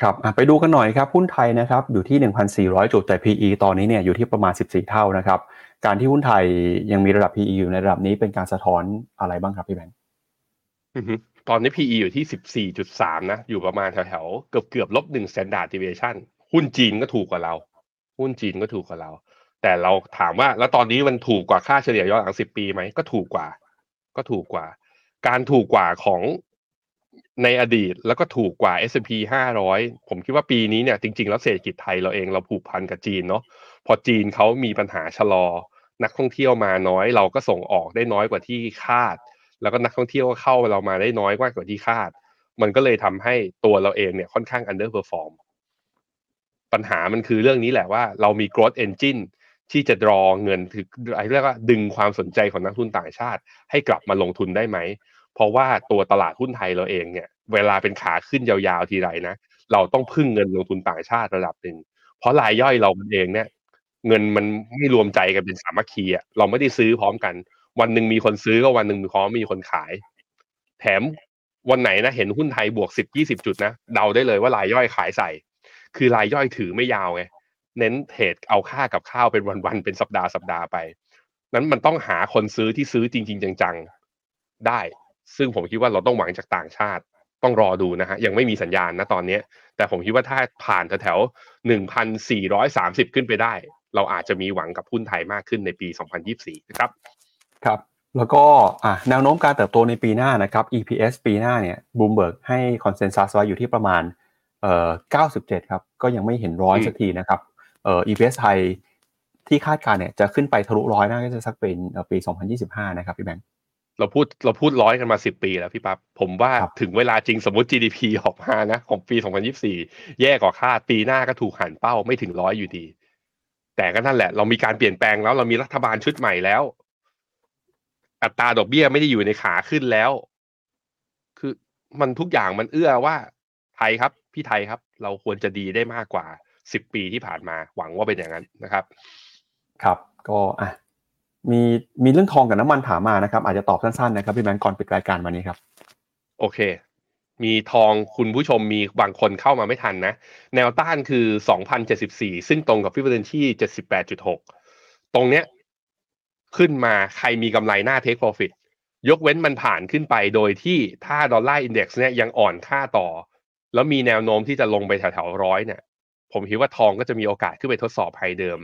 ครับไปดูกันหน่อยครับหุ้นไทยนะครับอยู่ที่ 1,400 จุดแต่ PE ตอนนี้เนี่ยอยู่ที่ประมาณ 14 เท่านะครับการที่หุ้นไทยยังมีระดับ PE อยู่ในระดับนี้เป็นการสะท้อนอะไรบ้างครับพี่แบงค์ตอนนี้ PE อยู่ที่ 14.3 นะ อยู่ประมาณแถวๆเกือบเกือบลบหนึ่ง standard deviation หุ้นจีนก็ถูกกว่าเรา หุ้นจีนก็ถูกกว่าเรา แต่เราถามว่าแล้วตอนนี้มันถูกกว่าค่าเฉลี่ยย้อนหลัง 10 ปีไหม ก็ถูกกว่า ก็ถูกกว่า การถูกกว่าของในอดีตแล้วก็ถูกกว่า S&P 500 ผมคิดว่าปีนี้เนี่ยจริงๆ แล้วเศรษฐกิจไทยเราเองเราผูกพันกับจีนเนาะ พอจีนเขามีปัญหาชะลอ นักท่องเที่ยวมาน้อย เราก็ส่งออกได้น้อยกว่าที่คาด แล้วก็นักท่องเที่ยวเข้าเรามาได้น้อยกว่าที่คาด มันก็เลยทำให้ตัวเราเองเนี่ยค่อนข้าง underperform ปัญหามันคือเรื่องนี้แหละว่าเรามี growth engine ที่จะดรอเงินคืออะไรเรียกว่าดึงความสนใจของนักทุนต่างชาติ ให้กลับมาลงทุนได้ไหม เพราะว่าตัวตลาดหุ้นไทยเราเองเนี่ย เวลาเป็นขาขึ้นยาวๆทีไรนะ เราต้องพึ่งเงินลงทุนต่างชาติระดับหนึ่ง เพราะรายย่อยเราเองเนี่ย เงินมันไม่รวมใจกันเป็นสามัคคีอะเราไม่ได้ซื้อพร้อมกัน วันหนึ่งมีคนซื้อก็วันหนึ่งมีพร้อมมีคนขาย แถมวันไหนนะเห็นหุ้นไทยบวกสิบยี่สิบจุดนะเดาได้เลยว่ารายย่อยขายใส่ คือรายย่อยถือไม่ยาวไงเน้นเทรดเอาค่ากับข้าวเป็นวันๆเป็นสัปดาห์สัปดาห์ไป นั้นมันต้องหาคนซื้อที่ซื้อจริง ๆ จังๆได้ ซึ่งผมคิดว่าเราต้องหวังจากต่างชาติต้องรอดูนะฮะยังไม่มีสัญญาณนะตอนนี้แต่ผมคิดว่าถ้าผ่านแถวๆหนึ่งพันสี่ร้อยสามสิบขึ้นไปได้ เราอาจจะมีหวังกับหุ้นไทยมากขึ้นในปี 2024 นะครับ ครับ แล้วก็แนวโน้มการเติบโตในปีหน้านะครับ EPS ปีหน้าเนี่ยบูมเบิร์กให้คอนเซนแซสไว้อยู่ที่ประมาณเอ่อ97 ครับ ก็ยังไม่เห็นร้อยสักทีนะครับเอ่อ EPS ไทยที่คาดการเนี่ยจะขึ้นไปทะลุร้อยน่าจะสักเป็นปี 2025 นะครับพี่แบงค์เราพูดเราพูดร้อยกันมาสิบปีแล้วพี่ปั๊บผมว่าถึงเวลาจริงสมมติ GDP ออกมานะ ของปี 2024 แย่กว่าคาดปีหน้าก็ถูกหันเป้าไม่ถึงร้อยอยู่ดี แต่ก็นั่นแหละ เรามีการเปลี่ยนแปลงแล้วเรามีรัฐบาลชุดใหม่แล้ว อัตราดอกเบี้ยไม่ได้อยู่ในขาขึ้นแล้ว คือมันทุกอย่างมันเอื้อว่าไทยครับ พี่ไทยครับ เราควรจะดีได้มากกว่าสิบปีที่ผ่านมาหวังว่าเป็นอย่างนั้นนะครับ ครับ ก็อะมีมีเรื่องทองกับน้ำมันถามมานะครับ อาจจะตอบสั้นๆนะครับพี่แบงค์ก่อนปิดรายการวันนี้ครับ โอเค มีทองคุณผู้ชมมีบางคนเข้ามาไม่ทันนะ แนวต้านคือ 2,074 ซึ่งตรงกับฟิบเบอร์ที่78.6 ตรงเนี้ยขึ้นมาใครมีกำไรหน้าเทคโปรฟิตยกเว้นมันผ่านขึ้นไปโดยที่ถ้าดอลลาร์อินเด็กซ์เนี่ยยังอ่อนค่าต่อ แล้วมีแนวโน้มที่จะลงไปแถวๆร้อยเนี่ยผมคิดว่าทองก็จะมีโอกาสขึ้นไปทดสอบไฮเดิม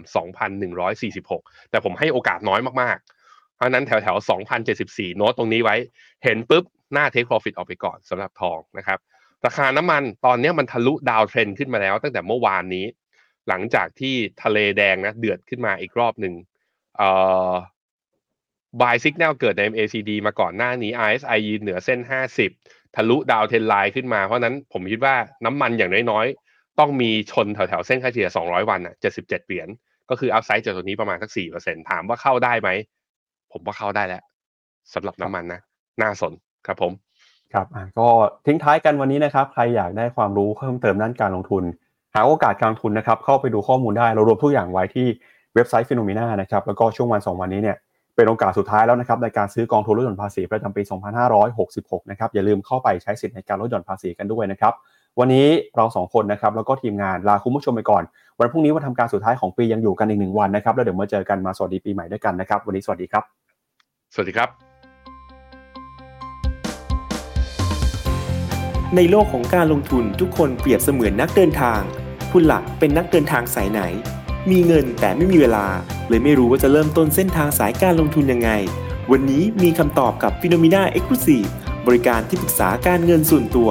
2,146 แต่ผมให้โอกาสน้อยมากๆ เพราะนั้นแถวๆ2,074 โน้ตตรงนี้ไว้ เห็นปุ๊บ หน้าเทคโปรฟิตออกไปก่อนสำหรับทองนะครับ ราคาน้ำมันตอนนี้มันทะลุดาวเทรนขึ้นมาแล้ว ตั้งแต่เมื่อวานนี้ หลังจากที่ทะเลแดงนะเดือดขึ้นมาอีกรอบหนึ่งเอ่อบายซิกแนลเกิดใน MACD มาก่อนหน้านี้ RSI ยืนเหนือเส้น 50 ทะลุดาวเทนไลน์ขึ้นมา เพราะนั้นผมคิดว่าน้ำมันอย่างน้อยๆ ต้องมีชนแถวๆ เส้นค่าเฉลี่ย 200 วันอะ77 เหรียญ ก็คืออัพไซด์จากตัวนี้ประมาณสัก 4%ถามว่าเข้าได้ไหม ผมว่าเข้าได้แล้วสำหรับน้ำมันนะน่าสนครับผมครับอะก็ทิ้งท้ายกันวันนี้นะครับ ใครอยากได้ความรู้เพิ่มเติมด้านการลงทุน หาโอกาสการลงทุนนะครับ เข้าไปดูข้อมูลได้เรารวมทุกอย่างไว้ที่เว็บไซต์ฟิโนเมนานะครับ แล้วก็ช่วงวันสองวันนี้เนี่ยเป็นโอกาสสุดท้ายแล้วนะครับในการซื้อกองทุนลดหย่อนภาษีประจำปี 2566 นะครับอย่าลืมเข้าไปใช้สิทธิ์ในการลดหย่อนภาษีกันด้วยนะครับ วันนี้เราสองคนนะครับแล้วก็ทีมงานลาคุณผู้ชมไปก่อน วันพรุ่งนี้วันทำการสุดท้ายของปียังอยู่กันอีกหนึ่งวันนะครับแล้วเดี๋ยวมาเจอกันมาสวัสดีปีใหม่ด้วยกันนะครับวันนี้สวัสดีครับ สวัสดีครับ ในโลกของการลงทุนทุกคนเปรียบเสมือนนักเดินทาง คุณหลักเป็นนักเดินทางสายไหน มีเงินแต่ไม่มีเวลา เลยไม่รู้ว่าจะเริ่มต้นเส้นทางสายการลงทุนยังไง วันนี้มีคำตอบกับ p h e n o m e n a e x c l u s i v e บริการที่ปรึกษาการเงินส่วนตัว